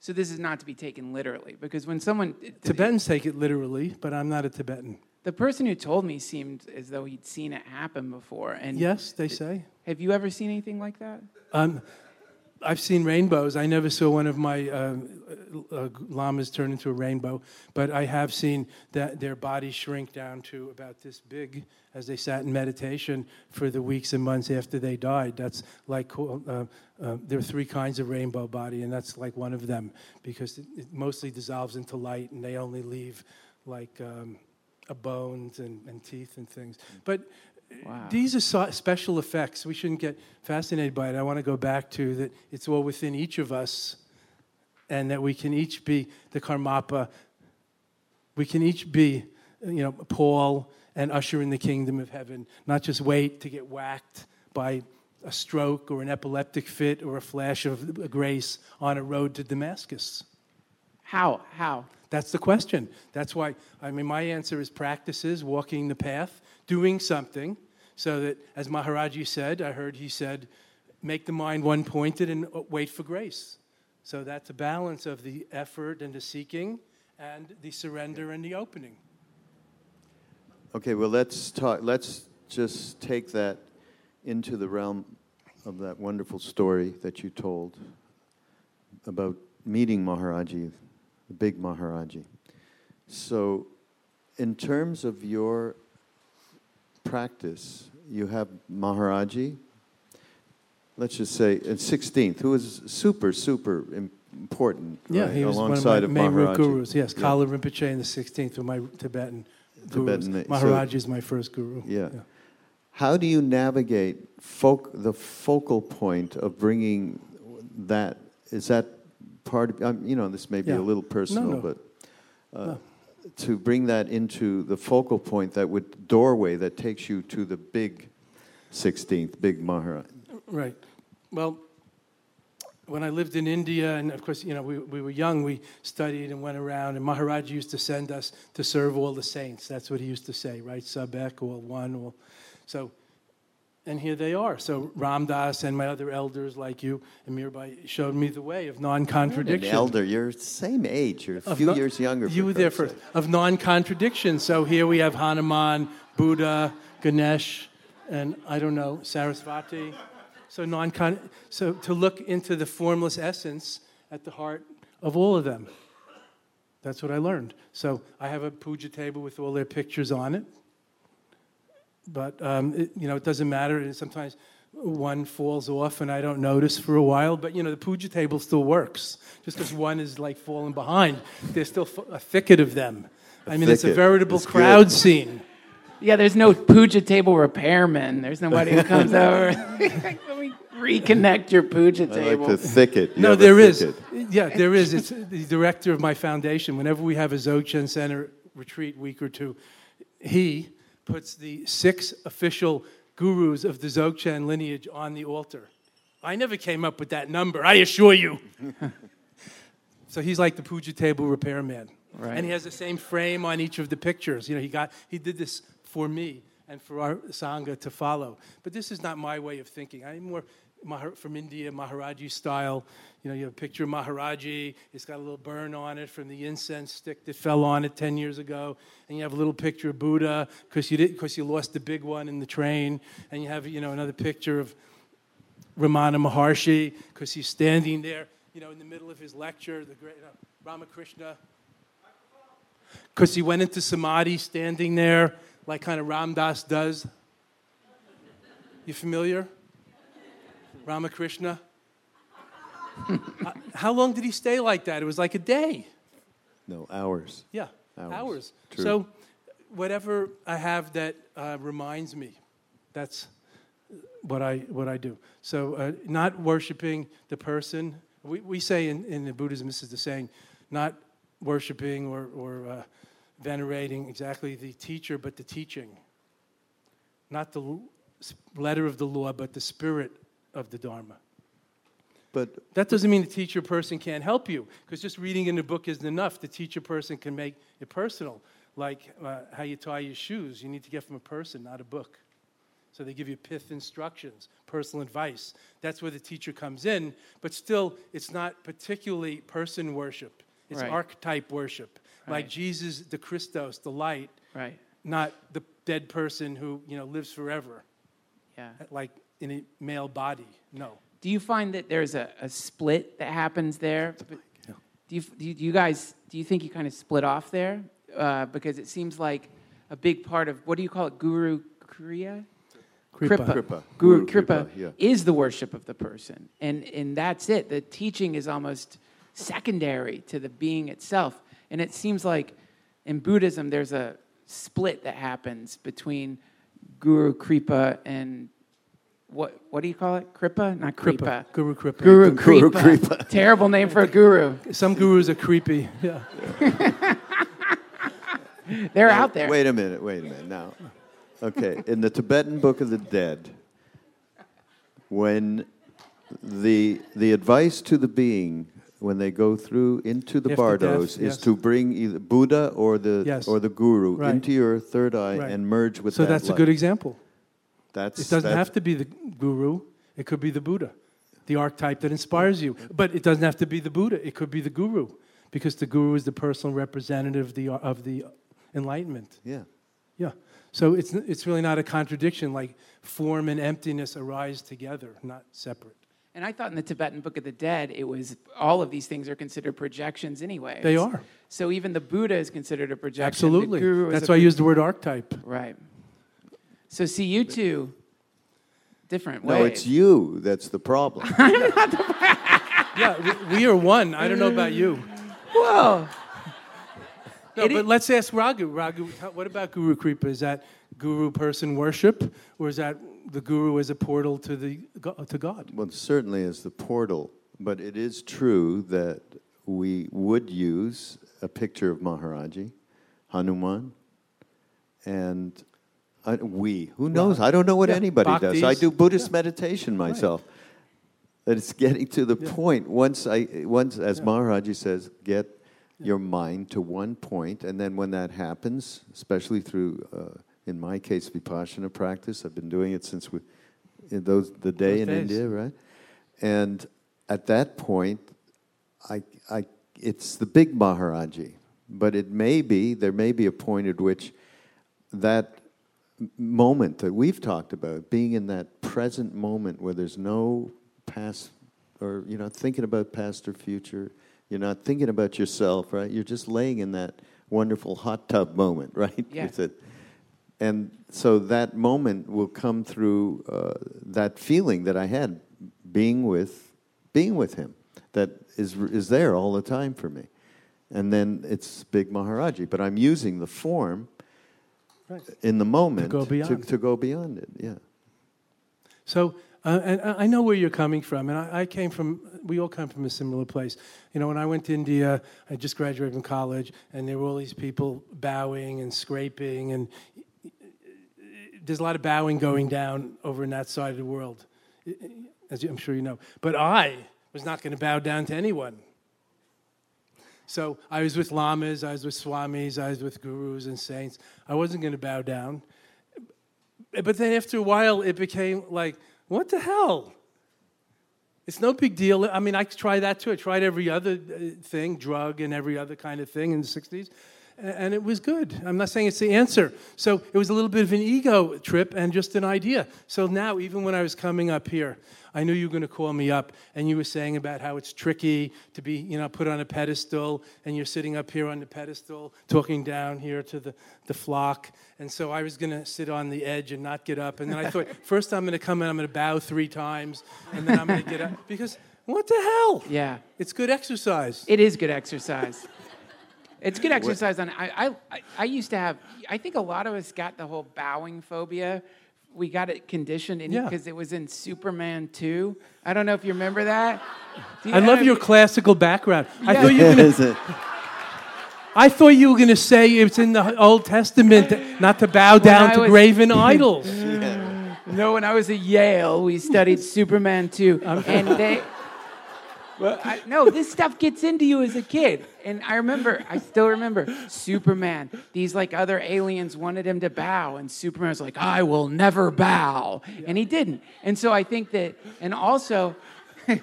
So this is not to be taken literally because when someone
Tibetans take it literally, but I'm not a Tibetan.
The person who told me seemed as though he'd seen it happen before. And
yes, they say.
Have you ever seen anything like that?
Um, I've seen rainbows. I never saw one of my uh, uh, lamas turn into a rainbow, but I have seen that their bodies shrink down to about this big as they sat in meditation for the weeks and months after they died. That's like uh, uh, there are three kinds of rainbow body, and that's like one of them because it, it mostly dissolves into light, and they only leave like um, bones and, and teeth and things. But Wow. These are so special effects. We shouldn't get fascinated by it. I want to go back to that it's all within each of us and that we can each be the Karmapa. We can each be, you know, Paul and usher in the kingdom of heaven, not just wait to get whacked by a stroke or an epileptic fit or a flash of grace on a road to Damascus.
How? How?
That's the question. That's why, I mean, my answer is practices, walking the path, doing something, so that, as Maharaji said, I heard he said, make the mind one pointed and uh, wait for grace. So that's a balance of the effort and the seeking and the surrender and the opening.
Okay, well, let's talk, let's just take that into the realm of that wonderful story that you told about meeting Maharaji the big Maharaji. So, in terms of your practice, you have Maharaji, let's just say, in 16th, who is super, super important.
Yeah,
right,
he was
alongside
one of my main
Maharaji.
gurus. Yes, yeah. Kalu Rinpoche in the 16th were my Tibetan gurus. Tibetan, Maharaji so, is my first guru.
Yeah. yeah. How do you navigate folk, the focal point of bringing that? Is that part um, you know, this may be yeah. a little personal, no, no. but uh, no. to bring that into the focal point, that would doorway that takes you to the big 16th, big Maharaj.
Right. Well, when I lived in India, and of course, you know, we, we were young, we studied and went around, and Maharaj used to send us to serve all the saints. That's what he used to say, right? Sabek or one. Or, so and here they are. So Ram Dass and my other elders like you and Mirabai showed me the way of non-contradiction.
An elder, you're the same age. You're a few no, years younger.
You were there first. Of non-contradiction. So here we have Hanuman, Buddha, Ganesh, and I don't know Sarasvati. So non so to look into the formless essence at the heart of all of them. That's what I learned. So I have a puja table with all their pictures on it. But um, it, you know, it doesn't matter. And sometimes one falls off and I don't notice for a while. But you know, the puja table still works. Just because one is like falling behind, there's still a thicket of them. A I mean, thicket. it's a veritable crowd good. scene.
Yeah, there's no puja table repairman. There's nobody who comes *laughs* over. *laughs* Let reconnect your puja table.
I like the thicket.
You no, there is. Yeah, there is. It's the director of my foundation. Whenever we have a Dzogchen Center retreat week or two, he puts the six official gurus of the Dzogchen lineage on the altar. I never came up with that number, I assure you. *laughs* so he's like the puja table repairman. Right. And he has the same frame on each of the pictures. You know, he got he did this for me and for our sangha to follow. But this is not my way of thinking. I'm more from India, Maharaji style. You know, you have a picture of Maharaji. It's got a little burn on it from the incense stick that fell on it 10 years ago. And you have a little picture of Buddha because you, did, cause you lost the big one in the train. And you have, you know, another picture of Ramana Maharshi because he's standing there, you know, in the middle of his lecture, the great know, Ramakrishna. Because he went into samadhi standing there like kind of Ram Dass does. You familiar? Ramakrishna. how long did he stay like that? It was like a day.
No, hours.
Yeah, hours. hours. So, whatever I have that uh, reminds me, that's what I what I do. So, uh, not worshiping the person. We, we say in, in Buddhism, this is the saying, not worshiping or, or uh, venerating exactly the teacher, but the teaching. Not the letter of the law, but the spirit of the Dharma.
But
that doesn't mean the teacher person can't help you, because just reading in the book isn't enough. The teacher person can make it personal, like uh, how you tie your shoes. You need to get from a person, not a book. So they give you pith instructions, personal advice. That's where the teacher comes in, but still, it's not particularly person worship. It's
Right.
archetype worship, like Jesus, the Christos, the light,
Right.
not the dead person who you know lives forever,
Yeah.
like in a male body. No.
Do you find that there's a, a split that happens there? Do you, do you do you guys, do you think you kind of split off there? Uh, because it seems like a big part of, what do you call it, Guru Kriya?
Kripa.
Kripa.
Guru
Guru
Kripa,
Kripa, yeah.
is the worship of the person. And, and that's it. The teaching is almost secondary to the being itself. And it seems like in Buddhism, there's a split that happens between Guru Kripa and what, what do you call it? Kripa? Not
Kripa.
Kripa.
Guru Kripa.
Guru
Guru
Kripa.
Kripa.
Terrible name for a guru.
Some gurus are creepy. Yeah. *laughs*
They're out there.
Wait a minute, wait a minute. Now, okay, in the Tibetan Book of the Dead, when the the advice to the being when they go through into the
After death,
bardos is
yes.
to bring either Buddha or the
Yes.
or the Guru
Right.
into your third eye
Right.
and merge with
So
that.
that's a
light.
good example.
That's
It doesn't
that's-
have to be the guru. It could be the Buddha, the archetype that inspires you. But it doesn't have to be the Buddha. It could be the guru, because the guru is the personal representative of the, of the enlightenment.
Yeah.
Yeah. So it's, it's really not a contradiction. Like form and emptiness arise together, not separate.
And I thought in the Tibetan Book of the Dead, it was all of these things are considered projections anyway.
They are.
So even the Buddha is considered a projection.
Absolutely.
guru
That's
a
why I
pro-
use the word archetype.
Right. So see, you two, different ways.
No, it's you that's the problem. *laughs*
Yeah, we, we are one. I don't know about you.
Whoa.
No,
It
but
is-
let's ask Raghu. Raghu, how- what about Guru Kripa? Is that guru person worship, or is that the guru as a portal to the to God?
Well, certainly is the portal, but it is true that we would use a picture of Maharaji, Hanuman, and I, we. Who knows? I don't know what
Yeah,
anybody does. I do Buddhist meditation myself. That it's getting to the point. Once I, once as Maharaji says, get your mind to one point, and then when that happens, especially through, uh, in my case, vipassana practice, I've been doing it since we, in those the day
Those
in
days.
India, right? And at that point, I, I, it's the big Maharaji, but it may be there may be a point at which that moment that we've talked about, being in that present moment where there's no past or you're not thinking about past or future, you're not thinking about yourself, right? You're just laying in that wonderful hot tub moment, *laughs* right?
Yeah.
With it. And so that moment will come through uh, that feeling that I had being with being with him that is is there all the time for me. And then it's big Maharaji, but I'm using the form
Right.
in the moment
go beyond.
to, go beyond it. Yeah.
So, uh, and I know where you're coming from, and I, I came from. We all come from a similar place. You know, when I went to India, I just graduated from college, and there were all these people bowing and scraping, and there's a lot of bowing going down over in that side of the world, as you- I'm sure you know. But I was not going to bow down to anyone. So I was with lamas, I was with swamis, I was with gurus and saints. I wasn't going to bow down. But then after a while, it became like, what the hell? It's no big deal. I mean, I tried that too. I tried every other uh, thing, drug and every other kind of thing in the 60s, a- and it was good. I'm not saying it's the answer. So it was a little bit of an ego trip and just an idea. So now, even when I was coming up here, I knew you were going to call me up, and you were saying about how it's tricky to be, you know, put on a pedestal, and you're sitting up here on the pedestal, talking down here to the, the flock. And so I was going to sit on the edge and not get up. And then I thought, *laughs* first I'm going to come in, I'm going to bow three times, and then I'm going to get up. Because what the hell?
Yeah.
It's good exercise.
It is good exercise. It's good exercise on. I, I I used to have. I think a lot of us got the whole bowing phobia. We got it conditioned
Yeah.
because it was in Superman 2. I don't know if you remember that. You-
I love
don't
your
know
classical background. *laughs* I thought you were gonna,
it?
I thought you were going to say it's in the Old Testament that- not to bow down to
was-
graven *laughs* idols.
you- No, when I was at Yale, we studied Superman 2, *laughs* and they Well, I, no, this stuff gets into you as a kid. And I remember, I still remember Superman. These like other aliens wanted him to bow, and Superman was like, I will never bow. And he didn't. And so I think that, and also, *laughs*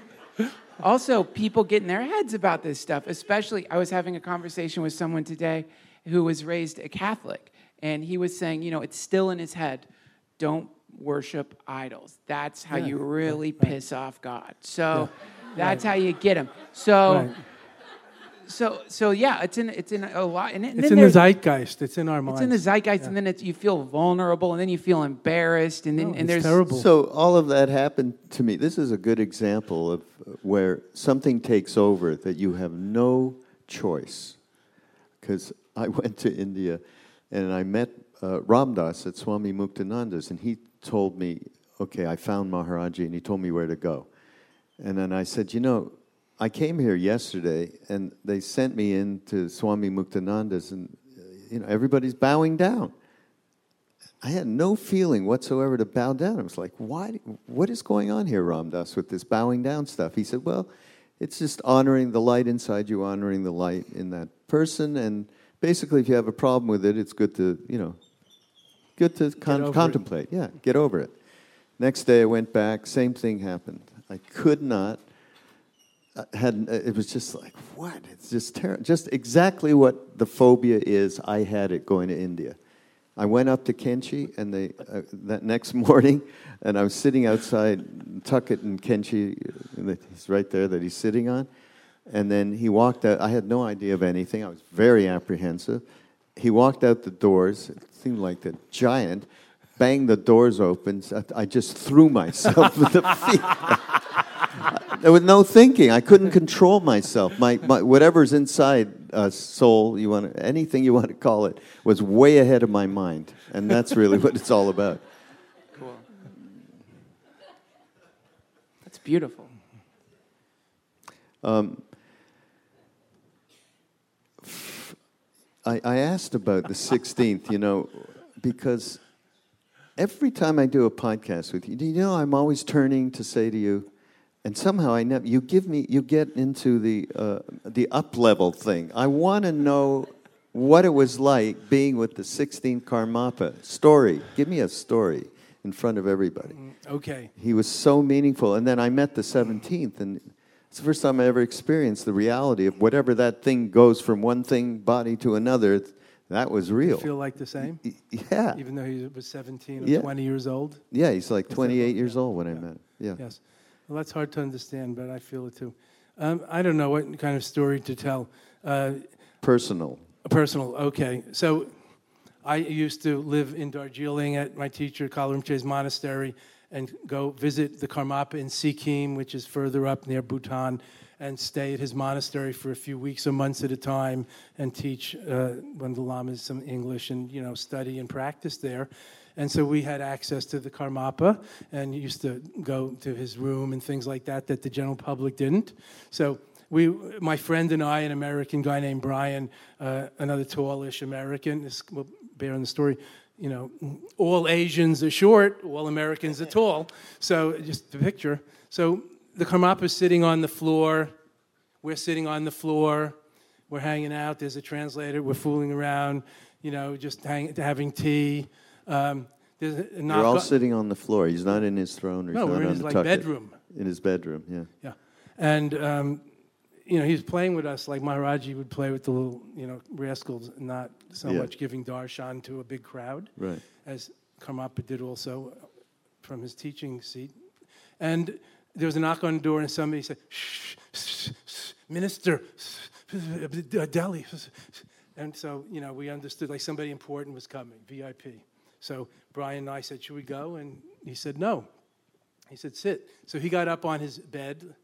also people get in their heads about this stuff, especially, I was having a conversation with someone today who was raised a Catholic, and he was saying, you know, it's still in his head. Don't worship idols. That's how
Yeah,
you really piss off God. So that's how you get them. So,
Right.
so, so yeah, it's in it's in a lot. And, then
It's in the zeitgeist. It's in our minds.
It's in the zeitgeist, and then it's, you feel vulnerable, and then you feel embarrassed, and then
No,
and
it's
there's
terrible.
So all of that happened to me. This is a good example of uh, where something takes over that you have no choice. Because I *laughs* went to India and I met uh, Ram Dass at Swami Muktananda's, and he told me, "Okay, I found Maharaji," and he told me where to go. And then I said, "You know, I came here yesterday, and they sent me in to Swami Muktananda's, and uh, you know everybody's bowing down." I had no feeling whatsoever to bow down. I was like, why, what is going on here, Ram Dass, with this bowing down stuff? He said, well, it's just honoring the light inside you, honoring the light in that person. And basically, if you have a problem with it, it's good to, you know, good to con-
over it.
contemplate. Yeah, get over it. Next day, I went back, same thing happened. I could not, I had, it was just like, what? It's just terrible. Just exactly what the phobia is. I had it going to India. I went up to Kainchi and they uh, that next *laughs* morning, and I was sitting outside tucket and Kainchi. uh, He's right there that he's sitting on, and then he walked out. I had no idea of anything. I was very apprehensive. He walked out the doors. It seemed like the giant. Banged the doors open. I I just threw myself with the feet. *laughs* There was no thinking. I couldn't control myself. My, my whatever's inside uh, soul, you want to, anything you want to call it, was way ahead of my mind, and that's really what it's all about.
cool. That's beautiful.
I, I asked about the 16th, you know, because every time I do a podcast with you, do you know I'm always turning to say to you, and somehow I never, you give me, you get into the, uh, the up level thing. I want to know what it was like being with the 16th Karmapa. Story. Give me a story in front of everybody.
Okay.
He was so meaningful. And then I met the 17th, and it's the first time I ever experienced the reality of whatever that thing goes from one thing, body to another. That was real.
Feel like the same?
Yeah.
Even though he was 17 or
Yeah.
20 years old?
Yeah, he's like 28 years
Yeah.
old when I met him. Yeah.
Yes. Well, that's hard to understand, but I feel it too. Um, I don't know what kind of story to tell. Uh,
Personal.
personal, okay. So I used to live in Darjeeling at my teacher, Kalu Rinpoche's monastery, and go visit the Karmapa in Sikkim, which is further up near Bhutan, and stay at his monastery for a few weeks or months at a time and teach uh, one of the lamas some English and, you know, study and practice there. And so we had access to the Karmapa and used to go to his room and things like that that the general public didn't. So we, my friend and I, an American guy named Brian, uh, another tallish American, this will bear in the story, you know, all Asians are short, all Americans are tall. So just the picture. So the Karmapa is sitting on the floor. We're sitting on the floor. We're hanging out. There's a translator. We're fooling around, you know, just hang, having tea. Um, there's a knock
You're all
on-
sitting on the floor. He's not in his throne or he's
No,
not
we're in
on
his
the
like
tucket.
bedroom.
In his bedroom, yeah.
Yeah. And, um, you know, he's playing with us like Maharaji would play with the little, you know, rascals, not so
Yeah.
much giving darshan to a big crowd,
Right.
as Karmapa did also from his teaching seat. And there was a knock on the door, and somebody said, shh, shh, shh, Minister, uh, Delhi. And so, you know, we understood like somebody important was coming, VIP. So Brian and I said, Should we go? And he said, No. He said, Sit. So he got up on his bed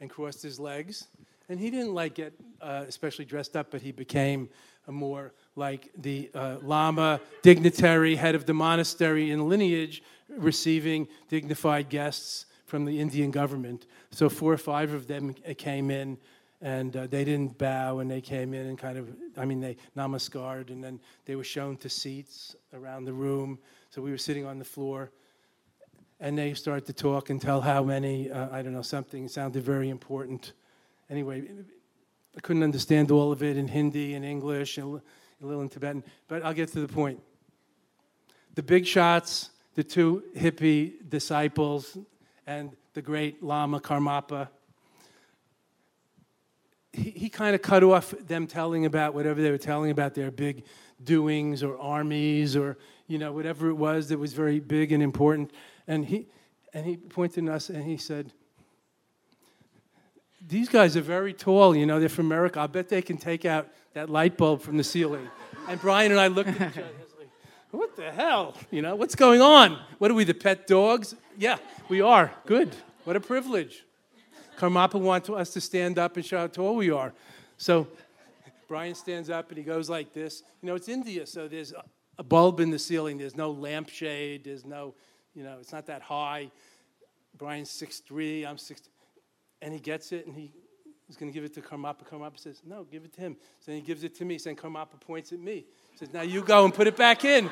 and crossed his legs. And he didn't like get uh, especially dressed up, but he became more like the uh, Lama, dignitary, head of the monastery in lineage, receiving dignified guests from the Indian government. So four or five of them came in, and uh, they didn't bow, and they came in and kind of, I mean, they namaskared, and then they were shown to seats around the room. So we were sitting on the floor. and they start to talk and tell how many, uh, I don't know, something sounded very important. Anyway, I couldn't understand all of it in Hindi and English and a little in Tibetan, but I'll get to the point. The big shots, the two hippie disciples, and the great Lama Karmapa, he, he kind of cut off them telling about whatever they were telling about their big doings or armies or you know whatever it was that was very big and important. And he and he pointed at us and he said these guys are very tall you know they're from america. I bet they can take out that light bulb from the ceiling. And brian and i looked at each other what the hell you know what's going on what are we the pet dogs yeah we are good what a privilege Karmapa wants us to stand up and show how tall we are. So Brian stands up and he goes like this. You know, it's India, so there's a bulb in the ceiling. There's no lampshade. There's no, you know, it's not that high. Brian's 6'3", I'm 6', and he gets it and he, he's going to give it to Karmapa. Karmapa says, no, give it to him. So he gives it to me. Saying Karmapa points at me. He says, now you go and put it back in.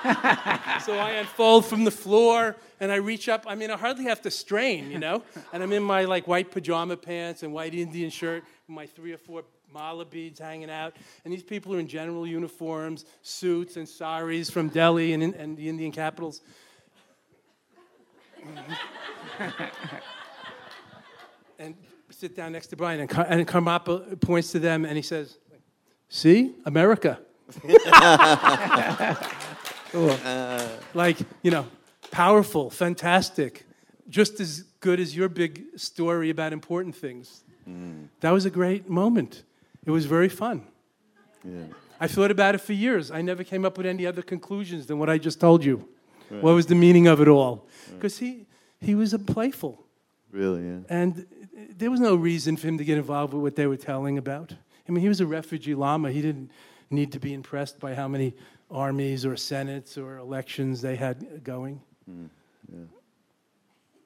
*laughs* so I unfold from the floor and I reach up. I mean, I hardly have to strain, you know? And I'm in my like white pajama pants and white Indian shirt, with my three or four mala beads hanging out. And these people are in general uniforms, suits and saris from Delhi and, and the Indian capitals. *laughs* and sit down next to Brian, and, Kar- and Karmapa points to them and he says, See, America. *laughs* like, you know, powerful, fantastic, just as good as your big story about important things. Mm. That was a great moment. It was very fun. Yeah. I thought about it for years. I never came up with any other conclusions than what I just told you. Right. What was the meaning of it all? Because right. he, he was a playful.
Really, yeah.
And there was no reason for him to get involved with what they were telling about. I mean, he was a refugee lama. He didn't need to be impressed by how many armies or senates or elections they had going. Mm, yeah.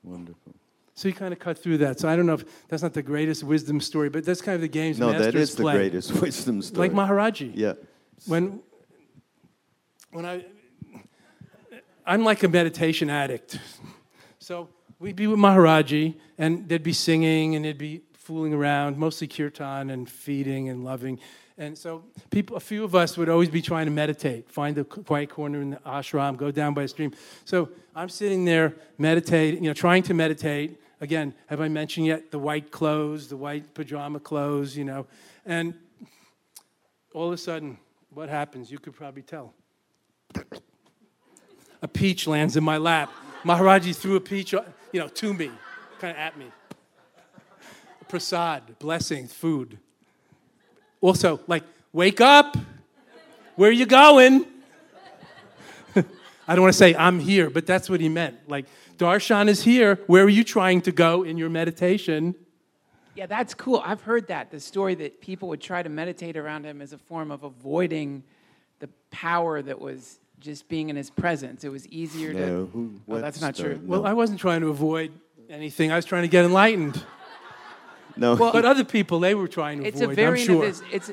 Wonderful.
So you kind of cut through that. So I don't know if that's not the greatest wisdom story, but that's kind of the games
no, that is
play.
the greatest *laughs* wisdom story.
Like Maharaji.
Yeah.
When when I I'm like a meditation addict. *laughs* So we'd be with Maharaji, and they'd be singing, and they'd be fooling around, mostly kirtan and feeding and loving. And so people, a few of us would always be trying to meditate, find a quiet corner in the ashram, go down by a stream. So I'm sitting there meditating, you know, trying to meditate. Again, have I mentioned yet the white clothes, the white pajama clothes, you know? And all of a sudden, what happens? You could probably tell. A peach lands in my lap. Maharaji threw a peach, you know, to me, kind of at me. Prasad, blessing, food. Also, like, wake up. Where are you going? *laughs* I don't want to say I'm here, but that's what he meant. Like, Darshan is here. Where are you trying to go in your meditation?
Yeah, that's cool. I've heard that. The story that people would try to meditate around him as a form of avoiding the power that was just being in his presence. It was easier to.
No, who,
oh, that's not true.
No. Well, I wasn't trying to avoid anything, I was trying to get enlightened.
No.
Well, but other people, they were trying to
it's
avoid,
a very
I'm sure.
It's, it's,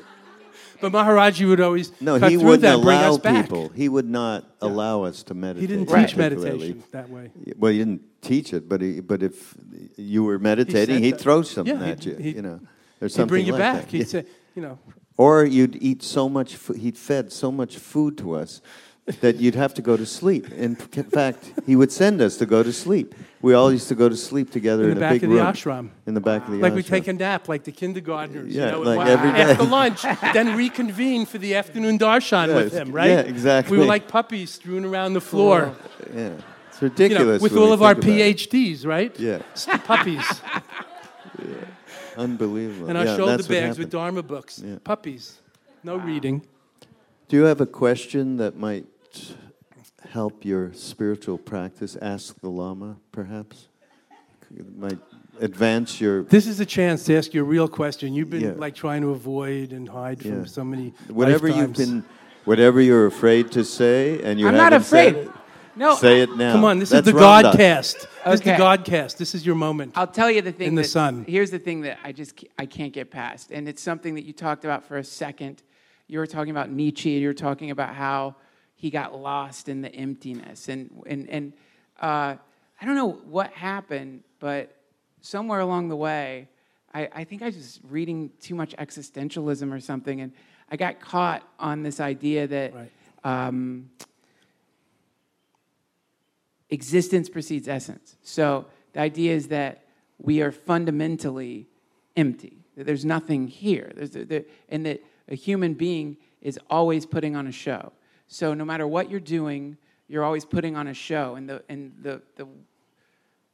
but Maharaji would always
no,
cut
he
through
wouldn't
that, bring
allow
us back.
people. He would not yeah. allow us to meditate.
He didn't
right.
teach meditation that way.
Well, he didn't teach it, but he, but if you were meditating, he would throw something
yeah,
at you.
He,
you know, there's
something
something
he'd bring you
like
back.
That.
He'd
yeah.
say, you know.
Or you'd eat so much. Fo- he'd fed so much food to us that you'd have to go to sleep. In fact, he would send us to go to sleep. We all used to go to sleep together
in,
in,
the
a
back
big
of the
room.
ashram.
In the back of the ashram.
like
ashram.
we take a nap, like the kindergartners.
Yeah,
you know,
like every day.
after lunch, *laughs* then reconvene for the afternoon darshan with him, right?
yeah, exactly.
We were like puppies strewn around the floor.
Oh, yeah, it's
You
ridiculous.
know, with all of our
about it.
PhDs, right?
Yeah,
Puppies. *laughs*
unbelievable.
And our
yeah,
shoulder bags with. Dharma books.
Yeah.
Puppies. No reading.
Do you have a question that might help your spiritual practice? Ask the Lama, perhaps. It might advance your
This is a chance to ask you a real question. You've been
Yeah.
like trying to avoid and hide
Yeah.
from so many
whatever you've been, whatever you're afraid to say, and you
I'm not
haven't said
afraid. No,
say it now.
Come on, this
That's
is the
Ram Dass.
Godcast. This is the
Okay.
Godcast. This is your moment.
I'll tell you the thing.
In the
that-
sun.
Here's the thing that I just I can't get past, and it's something that you talked about for a second. You were talking about Nietzsche. And You were talking about how he got lost in the emptiness, and and and uh, I don't know what happened, but somewhere along the way, I, I think I was just reading too much existentialism or something, and I got caught on this idea that
Right.
um, existence precedes essence. So the idea is that we are fundamentally empty, that there's nothing here, there's, there, and that a human being is always putting on a show. So no matter what you're doing, you're always putting on a show. And the, and the, the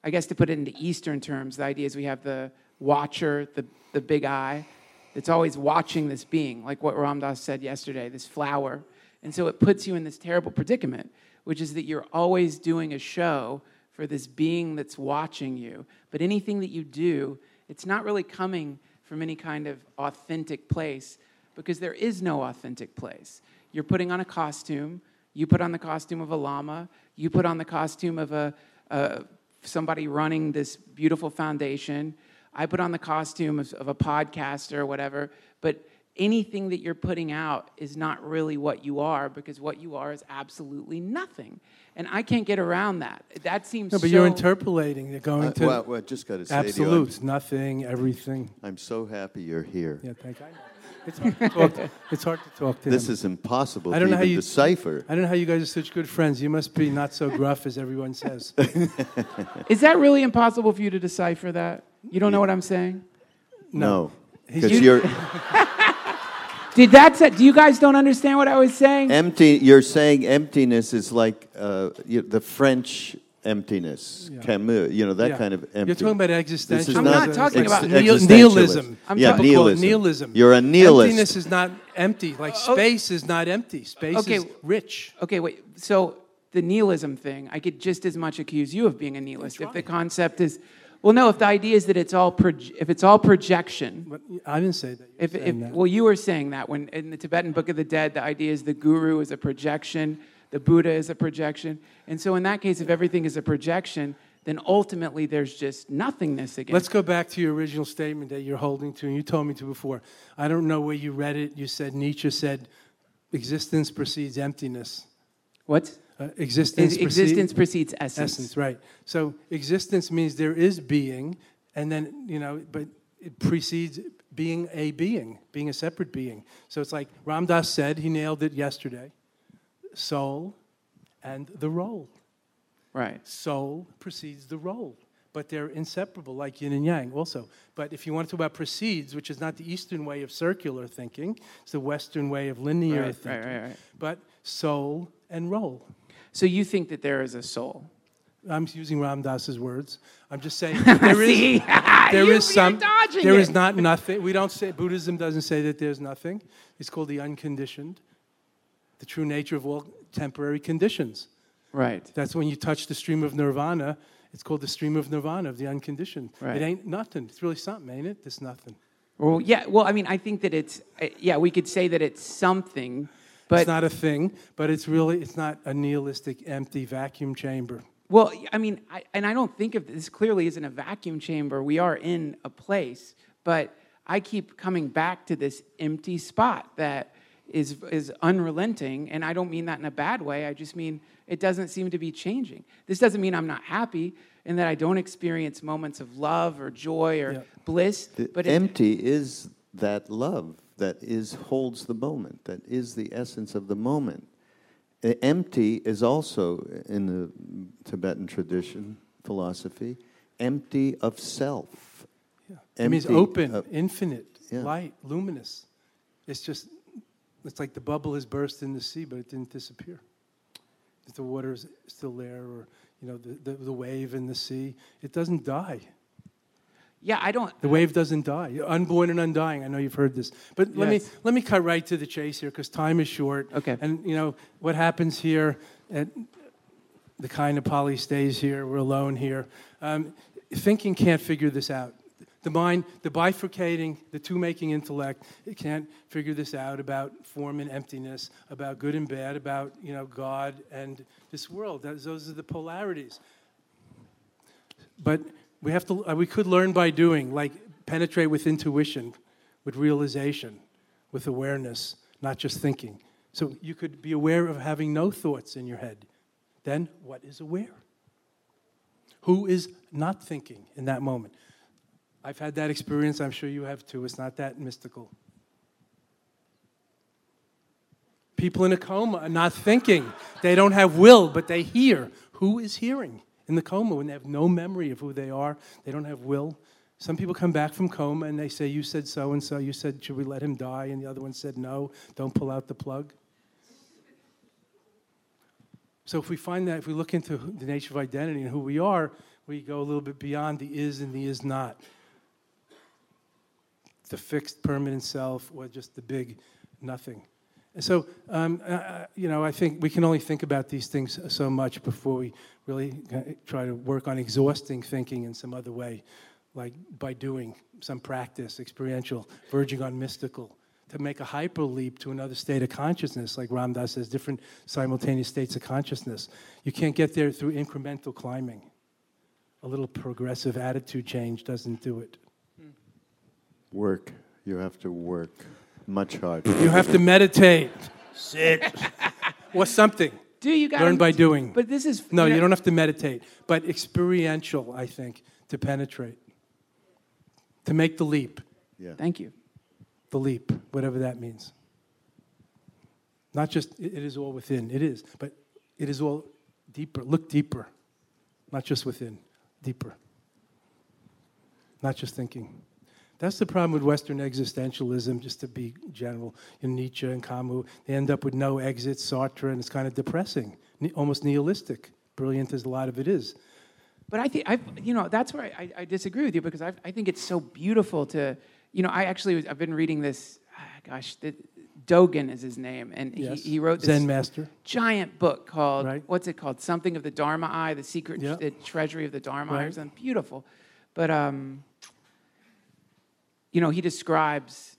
I guess to put it into Eastern terms, the idea is we have the watcher, the, the big eye, that's always watching this being, like what Ram Dass said yesterday, this flower. And so it puts you in this terrible predicament, which is that you're always doing a show for this being that's watching you. But anything that you do, it's not really coming from any kind of authentic place because there is no authentic place. You're putting on a costume. You put on the costume of a Lama. You put on the costume of a, a somebody running this beautiful foundation. I put on the costume of, of a podcaster or whatever. But anything that you're putting out is not really what you are because what you are is absolutely nothing. And I can't get around that. That seems
No, but
so,
you're interpolating. You're going
Uh,
to
well, well, just got to say to you,
absolutes, nothing, everything.
I'm, I'm so happy you're here.
Yeah, thank you. It's hard to talk to, it's hard to, talk to
This
him.
is impossible
I don't know how
even
you-
decipher.
I don't know how you guys are such good friends. You must be not so gruff as everyone says. *laughs*
Is that really impossible for you to decipher that? You don't know what I'm saying?
No,
He's-
because
You-
you're *laughs*
Did that say, do you guys don't understand what I was saying?
empty. You're saying emptiness is like uh, you, the French emptiness,
Yeah.
Camus. You know that
Yeah.
kind of emptiness.
You're talking about
This is
I'm not talking
ex-
about
Nihil- nihilism.
I'm
yeah,
talking-
People call it
nihilism.
nihilism.
You're a nihilist.
Emptiness is not empty. Like
oh, oh,
space is not empty. Space
Okay.
is rich.
Okay, wait. So the nihilism thing, I could just as much accuse you of being a nihilist if the concept is, well, no, if the idea is that it's all proj- if it's all projection.
But I didn't say that. You're
If, if
that.
well, you were saying that when in the Tibetan Book of the Dead, the idea is the guru is a projection, the Buddha is a projection, and so in that case, if everything is a projection, then ultimately there's just nothingness again.
Let's go back to your original statement that you're holding to, and you told me to before. I don't know where you read it. You said Nietzsche said, "Existence precedes emptiness."
what?
Uh, existence,
Is-
precedes
existence precedes essence.
essence, right? So existence means there is being, and then you know, but it precedes being a being, being a separate being. So it's like Ram Dass said. He nailed it yesterday. Soul and the role.
Right.
soul precedes the role, but they're inseparable, like yin and yang also. But if you want to talk about precedes, which is not the Eastern way of circular thinking, it's the Western way of linear
Right, right,
thinking.
right, right.
But soul and role.
So you think that there is a soul?
I'm using Ram Dass's words. I'm just saying *laughs* there is *laughs* there
You-
is some there
it.
is not nothing. We don't say Buddhism doesn't say that there's nothing. It's called the unconditioned, the true nature of all temporary conditions.
Right.
That's when you touch the stream of nirvana. It's called the stream of nirvana, of the unconditioned.
Right.
It ain't nothing. It's really something, ain't it? It's nothing.
Well, yeah. Well, I mean, I think that it's uh, yeah. We could say that it's something, but
it's not a thing, but it's really, it's not a nihilistic, empty vacuum chamber.
well, I mean, I, and I don't think of this clearly isn't a vacuum chamber. We are in a place, but I keep coming back to this empty spot that is is unrelenting, and I don't mean that in a bad way. I just mean it doesn't seem to be changing. This doesn't mean I'm not happy and that I don't experience moments of love or joy or
Yeah.
bliss,
The
but
empty is that love that is holds the moment. That is the essence of the moment. Empty is also in the Tibetan tradition philosophy empty of self.
Yeah. It means open,
of-
infinite,
Yeah.
light, luminous. It's just, it's like the bubble has burst in the sea, but it didn't disappear. If the water is still there, or you know, the, the, the wave in the sea, it doesn't die.
yeah, I don't.
The wave doesn't die. You're unborn and undying. I know you've heard this, but let me let me cut right to the chase here because time is short.
Okay.
And you know what happens here at the Kaanapali stays here. We're alone here. Um, thinking can't figure this out. The mind, the bifurcating, the two-making intellect, it can't figure this out about form and emptiness, about good and bad, about you know God and this world. Those those are the polarities but we have to uh, we could learn by doing like penetrate with intuition with realization with awareness not just thinking so you could be aware of having no thoughts in your head then what is aware Who is not thinking in that moment? I've had that experience. I'm sure you have too. It's not that mystical. People in a coma are not thinking. They don't have will, but they hear. Who is hearing in the coma when they have no memory of who they are? They don't have will. Some people come back from coma and they say, You said so and so. You said, Should we let him die? And the other one said, No, don't pull out the plug. So if we find that, if we look into the nature of identity and who we are, we go a little bit beyond the is and the is not. The fixed, permanent self, or just the big nothing. And so, um, uh, you know, I think we can only think about these things so much before we really try to work on exhausting thinking in some other way like by doing some practice, experiential, verging on mystical, to make a hyper leap to another state of consciousness, like Ram Dass says, different simultaneous states of consciousness. You can't get there through incremental climbing. A little progressive attitude change doesn't do it.
Work. You have to work much harder.
You have to meditate, sit, *laughs* or something.
Do you guys
learn by doing?
But this is
no.
You, know,
you don't have to meditate, but experiential. I think to penetrate to make the leap.
Yeah.
Thank you.
The leap, whatever that means. Not just, it is all within, it is, but it is all deeper. Look deeper, not just within, deeper. Not just thinking. That's the problem with Western existentialism, just to be general. In Nietzsche and Camus, they end up with no exit, Sartre, and it's kind of depressing, almost nihilistic, brilliant as a lot of it is.
But I think I, you know, that's where I, I disagree with you because I, I think it's so beautiful to, you know, I actually I've been reading this. Ah, gosh, the, Dogen is his name, and
yes.
he, he wrote this
Zen master
giant book called
right.
what's it called? Something of the Dharma Eye, the secret
yep.
the treasury of the Dharma
right.
Eye, or something beautiful. But um, you know, he describes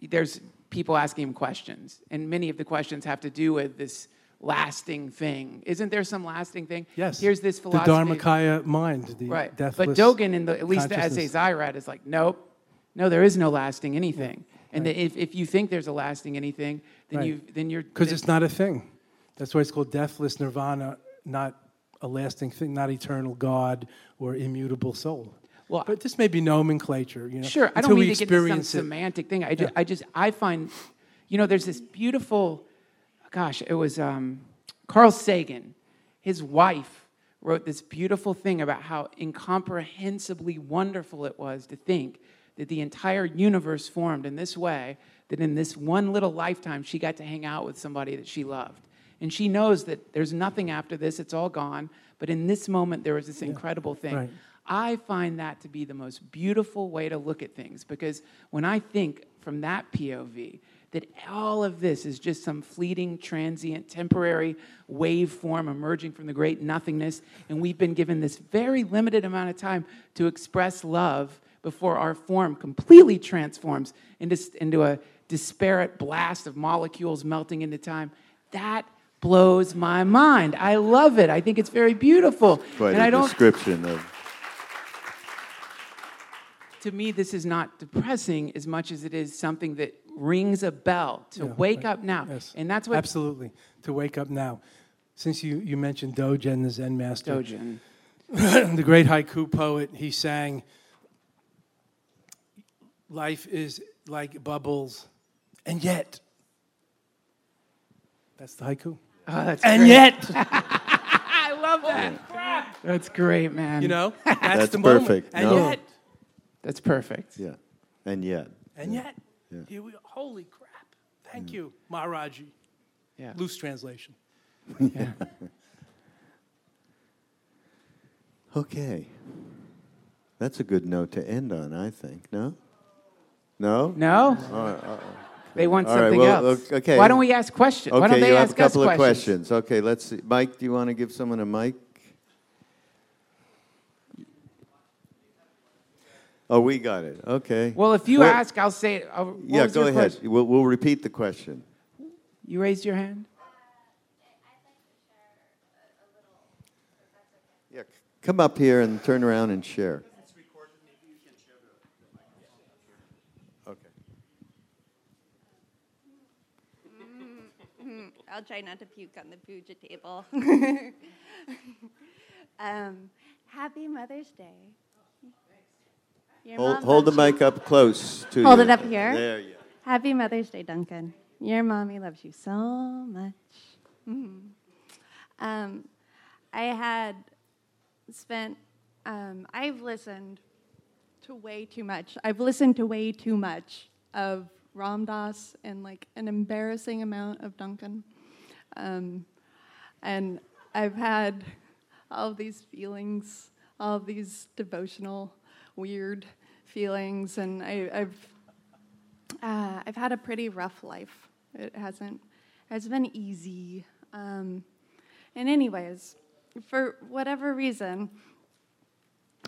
there's people asking him questions, and many of the questions have to do with this lasting thing. Isn't there some lasting thing?
Yes.
Here's this philosophy.
The Dharmakaya mind, the
right.
deathless
But Dogen, in the, at least the essays I read, is like, nope, no, there is no lasting anything. And
Right.
if, if you think there's a lasting anything, then
Right.
you then you're
Because it's not a thing. That's why it's called deathless nirvana, not a lasting thing, not eternal God or immutable soul.
Well,
but this may be nomenclature, you know.
Sure, I don't mean to get into some
it.
semantic thing. I just,
Yeah.
I just, I find, you know, there's this beautiful, gosh, it was um, Carl Sagan. His wife wrote this beautiful thing about how incomprehensibly wonderful it was to think that the entire universe formed in this way, that in this one little lifetime she got to hang out with somebody that she loved. And she knows that there's nothing after this, it's all gone. But in this moment, there was this incredible thing.
right.
I find that to be the most beautiful way to look at things because when I think from that POV, that all of this is just some fleeting, transient, temporary waveform emerging from the great nothingness, and we've been given this very limited amount of time to express love before our form completely transforms into, into a disparate blast of molecules melting into time. That blows my mind. I love it. I think it's very beautiful.
Quite
and
a
I don't
description of.
To me, this is not depressing as much as it is something that rings a bell to
Yeah,
wake
right.
up now.
Yes.
And that's what
Absolutely. To wake up now. Since you, you mentioned Dogen, the Zen master,
Dogen. *clears throat*
the great haiku poet, he sang, Life is like bubbles, and yet. That's the haiku.
Oh, that's
And
great.
yet, *laughs*
I love that. That's great, man.
you know, *laughs* that's,
That's
the moment.
perfect.
And
No.
yet,
that's perfect.
Yeah. And yet.
and yet,
Yeah.
here we Holy crap. Thank mm. you, Maharaji.
Yeah.
Loose translation.
yeah. *laughs*
Okay. That's a good note to end on, I think. No? No?
No?
uh, uh, uh
They want
All right,
something
well,
else.
okay.
Why don't we ask questions? Why don't
Okay,
they
you have
ask
a couple of
questions?
questions. Okay, let's see. Mike, do you want to give someone a mic? Oh, we got it. Okay.
Well, if you
What-
ask, I'll say it. I'll- what
yeah, go ahead.
question?
We'll, we'll repeat the question.
You raised your hand?
Yeah, come up here and turn around and share. Okay.
I'll try not to puke on the puja table. *laughs* um, Happy Mother's Day. Your
Hold, hold the
you.
mic up close to you.
Hold
you.
it up here.
There you
Happy Mother's Day, Duncan. Your mommy loves you so much. Mhm. Um, I had spent, um, I've listened to way too much. I've listened to way too much of Ram Dass and like an embarrassing amount of Duncan. Um, and I've had all of these feelings, all of these devotional, weird feelings, and I, I've uh, I've had a pretty rough life. It hasn't has been easy. Um, and anyways, for whatever reason,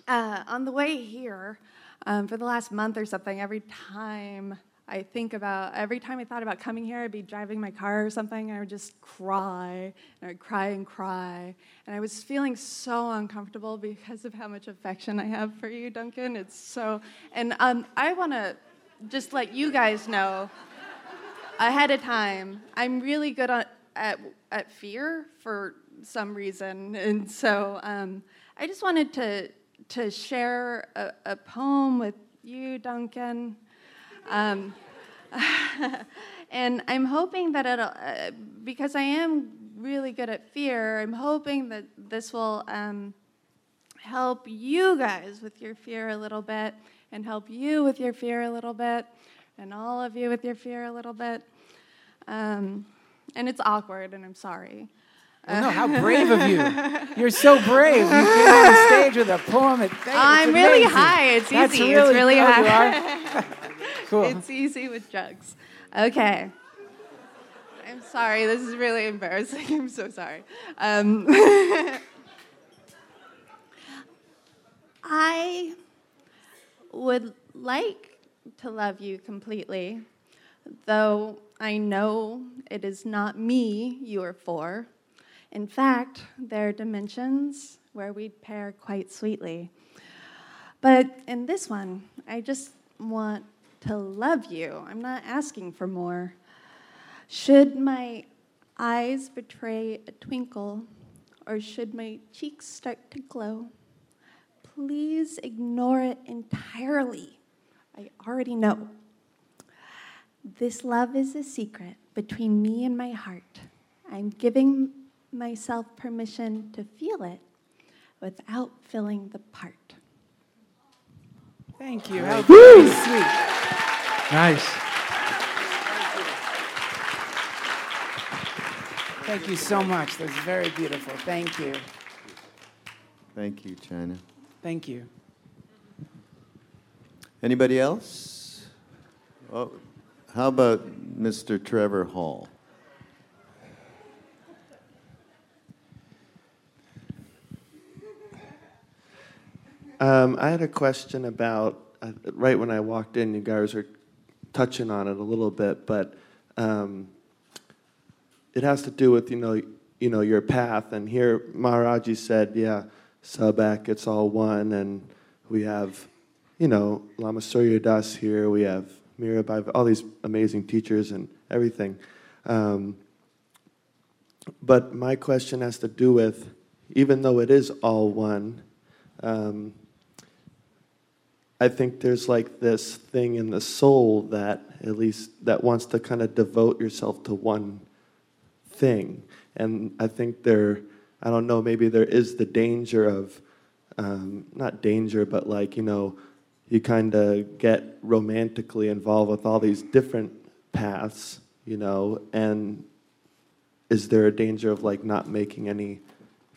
uh, on the way here, um, for the last month or something, every time I think about, every time I thought about coming here, I'd be driving my car or something, and I would just cry, and I'd cry and cry. And I was feeling so uncomfortable because of how much affection I have for you, Duncan. It's so, and um, I want to just let you guys know ahead of time, I'm really good at, at, at fear for some reason. And so um, I just wanted to, to share a, a poem with you, Duncan. Um, *laughs* and I'm hoping that it'll, uh, because I am really good at fear, I'm hoping that this will um, help you guys with your fear a little bit, and help you with your fear a little bit, and all of you with your fear a little bit. Um, and it's awkward, and I'm sorry.
Well, no, how brave of you. *laughs* You're so brave. You came on stage with a poem. At,
I'm really high. It's
That's
easy. It's really
oh, you
high. *laughs*
cool.
It's easy with drugs. Okay. I'm sorry. This is really embarrassing. *laughs* I'm so sorry. Um, *laughs* I would like to love you completely, though I know it is not me you are for. In fact, there are dimensions where we'd pair quite sweetly. But in this one, I just want to love you. I'm not asking for more. Should my eyes betray a twinkle, or should my cheeks start to glow? Please ignore it entirely. I already know. This love is a secret between me and my heart. I'm giving myself permission to feel it without filling the part.
Thank you. How very sweet.
Nice.
Thank you so much. That's very beautiful. Thank you.
Thank you, China.
Thank you.
Anybody else? Oh, how about Mr. Trevor Hall?
Um, I had a question about uh, right when I walked in, you guys were touching on it a little bit, but um, it has to do with you know you know your path. And here Maharaji said, yeah, sab ek, it's all one, and we have you know Lama Surya Das here, we have Mirabai, all these amazing teachers and everything. Um, but my question has to do with, even though it is all one. Um, I think there's like this thing in the soul that at least that wants to kind of devote yourself to one thing, and I think there, I don't know, maybe there is the danger of, um, not danger, but like you know, you kind of get romantically involved with all these different paths, you know, and is there a danger of like not making any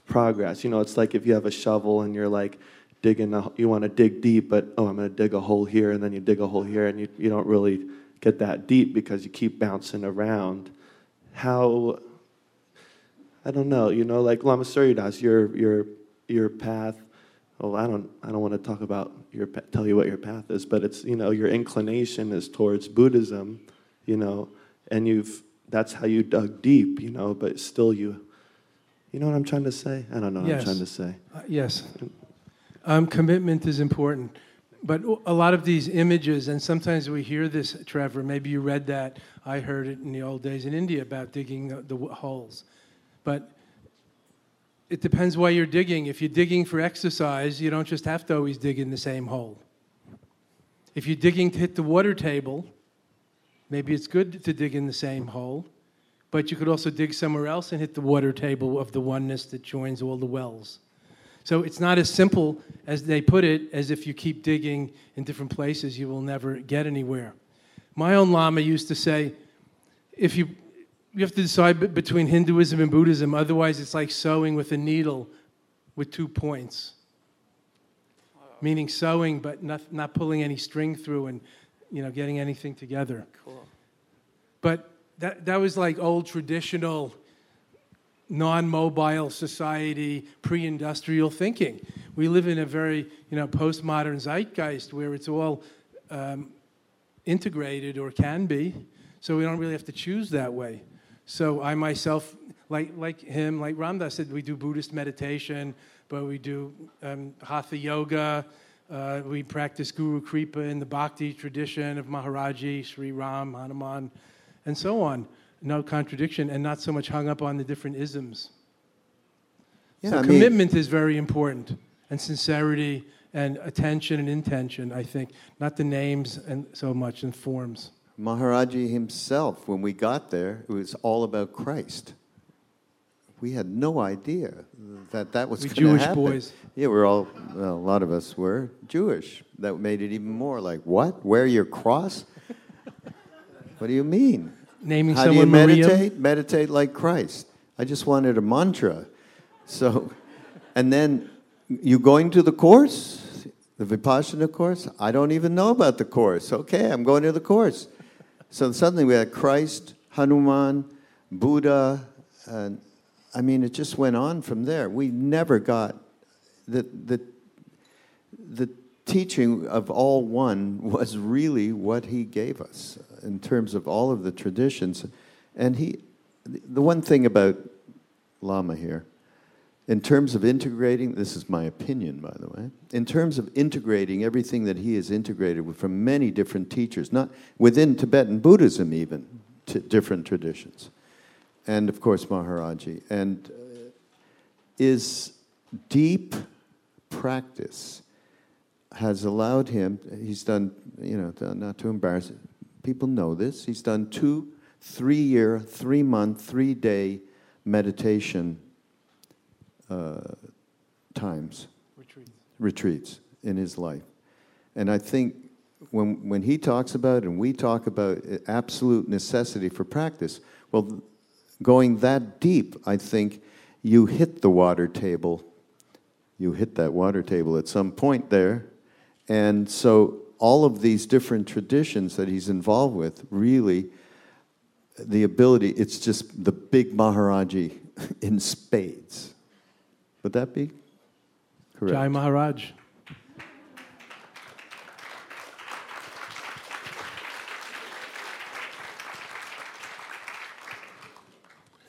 progress? You know, it's like if you have a shovel and you're like digging, a, you want to dig deep, but oh, I'm going to dig a hole here, and then you dig a hole here, and you, you don't really get that deep because you keep bouncing around. How, I don't know, you know, like Lama Surya Das, your, your, your path, well, I don't, I don't want to talk about your, tell you what your path is, but it's, you know, your inclination is towards Buddhism, you know, and you've, that's how you dug deep, you know, but still you, you know what I'm trying to say? I don't know what
Yes.
I'm trying to say.
Uh, yes. Um, commitment is important. But a lot of these images, and sometimes we hear this, Trevor, maybe you read that. I heard it in the old days in India about digging the, the holes. But it depends why you're digging. If you're digging for exercise, you don't just have to always dig in the same hole. If you're digging to hit the water table, maybe it's good to dig in the same hole, but you could also dig somewhere else and hit the water table of the oneness that joins all the wells. So it's not as simple as they put it, as if you keep digging in different places, you will never get anywhere. My own Lama used to say, if you, you have to decide between Hinduism and Buddhism, otherwise, it's like sewing with a needle with two points. Meaning sewing, but not, not pulling any string through and you know, getting anything together.
Cool.
But that, that was like old traditional non-mobile society, pre-industrial thinking. We live in a very, you know, postmodern zeitgeist where it's all um, integrated or can be, so we don't really have to choose that way. So I myself, like like him, like Ram Dass said, we do Buddhist meditation, but we do um, Hatha yoga. Uh, we practice Guru Kripa in the Bhakti tradition of Maharaji, Sri Ram, Hanuman, and so on no contradiction and not so much hung up on the different isms.
Yeah,
so
I mean-
commitment is very important and sincerity and attention and intention, I think, not the names and so much and forms.
Maharaji himself, when we got there, it was all about Christ. We had no idea that that was
We Jewish
happen.
boys.
Yeah, we're all, well, a lot of us were Jewish. That made it even more like, what? Wear your cross? *laughs* what do you mean?
Naming
How do you
someone Maria.
meditate? Meditate like Christ. I just wanted a mantra. So, and then you going to the course, the Vipassana course? I don't even know about the course. Okay, I'm going to the course. So suddenly we had Christ, Hanuman, Buddha, and I mean, it just went on from there. We never got the, the, the teaching of all one was really what he gave us in terms of all of the traditions. And he, the one thing about Lama here, in terms of integrating, this is my opinion, by the way, in terms of integrating everything that he has integrated with, from many different teachers, not within Tibetan Buddhism, even, to different traditions, and of course Maharaji, and uh, is deep practice has allowed him, he's done, you know, not to embarrass, people know this, he's done two, three year, three month, three day meditation uh, times,
Retreat.
retreats in his life. And I think when, when he talks about and we talk about absolute necessity for practice, well, going that deep, I think you hit the water table. You hit that water table at some point there. And so all of these different traditions that he's involved with really the ability it's just the big maharaji *laughs* in spades would that be correct
Jai Maharaj.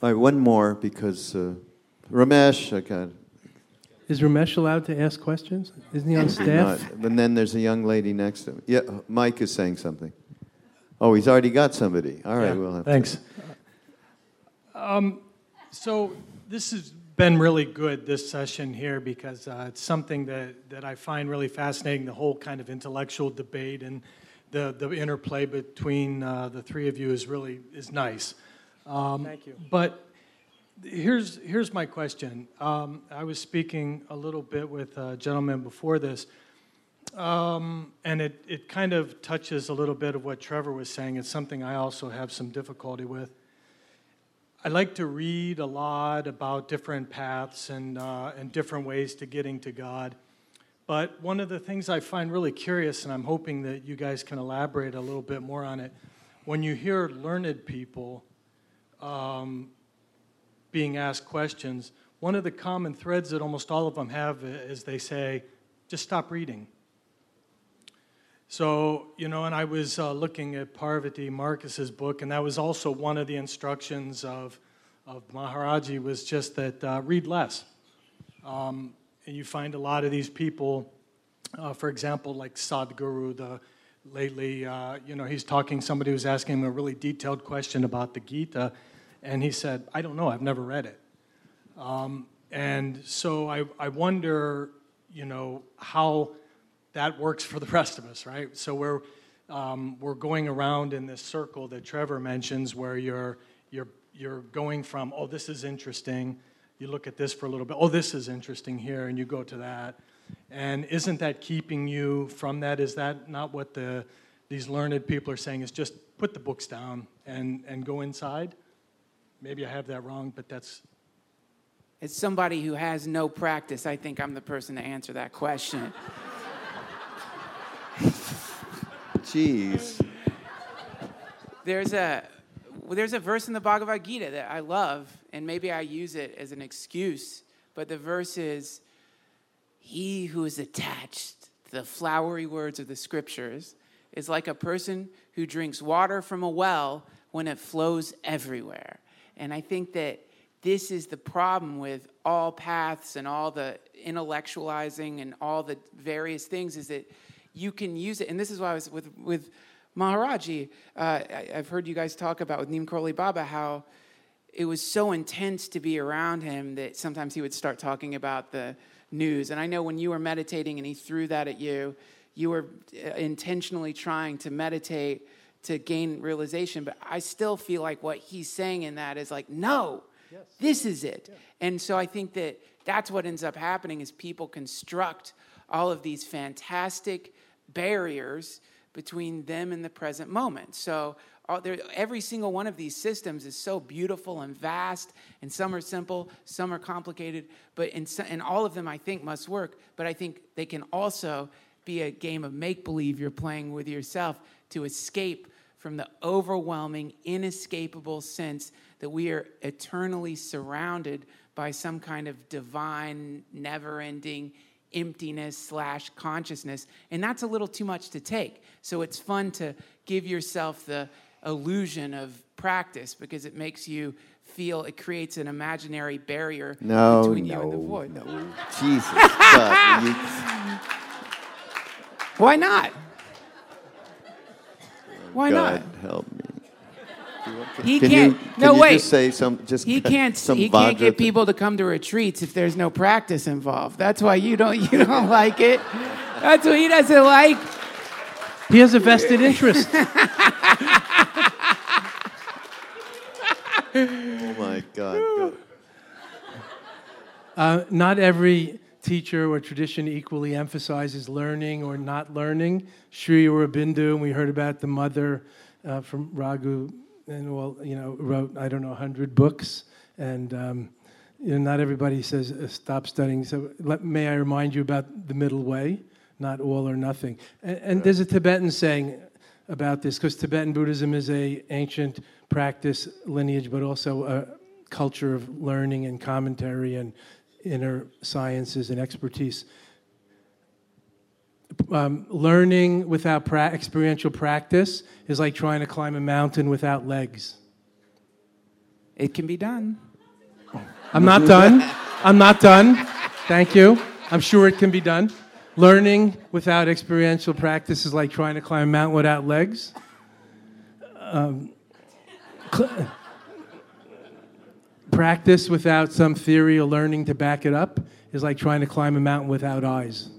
all right one more because uh, ramesh i got
Is Ramesh allowed to ask questions? Isn't he on
not,
staff?
and then there's a young lady next to him yeah mike is saying something oh he's already got somebody all right
Yeah,
we'll have to-
Thanks. Um, so this has been really good, this session here, because uh, it's something that, that I find really fascinating, the whole kind of intellectual debate and the, the interplay between uh, the three of you is really is nice. Um,
Thank you.
But here's, here's my question. Um, I was speaking a little bit with a gentleman before this, um, and it, it kind of touches a little bit of what Trevor was saying. It's something I also have some difficulty with. I like to read a lot about different paths and, uh, and different ways to getting to God. But one of the things I find really curious, and I'm hoping that you guys can elaborate a little bit more on it, when you hear learned people um, being asked questions, one of the common threads that almost all of them have is they say, just stop reading. So, you know, and I was uh, looking at Parvati Markus's book, and that was also one of the instructions of, of Maharaji was just that uh, read less. Um, and you find a lot of these people, uh, for example, like Sadhguru, the lately, uh, you know, he's talking, somebody was asking him a really detailed question about the Gita, and he said, I don't know, I've never read it. Um, and so I, I wonder, you know, how that works for the rest of us, right? So we're, um, we're going around in this circle that Trevor mentions where you're, you're, you're going from, oh, this is interesting. You look at this for a little bit, oh, this is interesting here, and you go to that. And isn't that keeping you from that? Is that not what the, these learned people are saying? Is just put the books down and, and go inside? Maybe I have that wrong, but that's.
As somebody who has no practice, I think I'm the person to answer that question. *laughs*
Jeez.
there's a there's a verse in the Bhagavad Gita that I love, and maybe I use it as an excuse, but the verse is He who is attached to the flowery words of the scriptures is like a person who drinks water from a well when it flows everywhere. And I think that this is the problem with all paths and all the intellectualizing and all the various things is that you can use it. And this is why I was with, with Maharaji. Uh, I, have heard you guys talk about with Neem Karoli Baba how it was so intense to be around him that sometimes he would start talking about the news. And I know when you were meditating and he threw that at you, you were uh, intentionally trying to meditate to gain realization. But I still feel like what he's saying in that is like, no, yes. this is it. Yeah. And so I think that that's what ends up happening is people construct all of these fantastic barriers between them and the present moment. So all, there, every single one of these systems is so beautiful and vast, and some are simple, some are complicated, but in, and all of them I think must work. But I think they can also be a game of make believe you're playing with yourself to escape from the overwhelming, inescapable sense that we are eternally surrounded by some kind of divine, never ending emptiness slash consciousness. And that's a little too much to take. So it's fun to give yourself the illusion of practice because it makes you feel it creates an imaginary barrier
no,
between
no,
you and the void.
No, Jesus. God, you... *laughs*
Why not? Why
God
not?
help me.
He
can
can't.
You, can
no,
you
wait.
Just say some. Just
he can't. *laughs*
Some
he can't get
th-
people to come to retreats if there's no practice involved. That's why you don't. *laughs* You don't like it. That's what he doesn't like.
He has a vested interest. *laughs*
oh my God.
Uh, not every teacher or tradition equally emphasizes learning or not learning. Sri Aurobindo, and we heard about the mother uh, from Raghu, and well, you know, wrote I don't know hundred books, and um, you know, not everybody says uh, stop studying. So let, may I remind you about the middle way, not all or nothing. And, and there's a Tibetan saying about this because Tibetan Buddhism is a ancient practice lineage, but also a culture of learning and commentary and inner sciences and expertise um, learning without pra- experiential practice is like trying to climb a mountain without legs.
It can be done.
I'm not done. I'm not done. Thank you. I'm sure it can be done. Learning without experiential practice is like trying to climb a mountain without legs. Um, cl- practice without some theory or learning to back it up is like trying to climb a mountain without eyes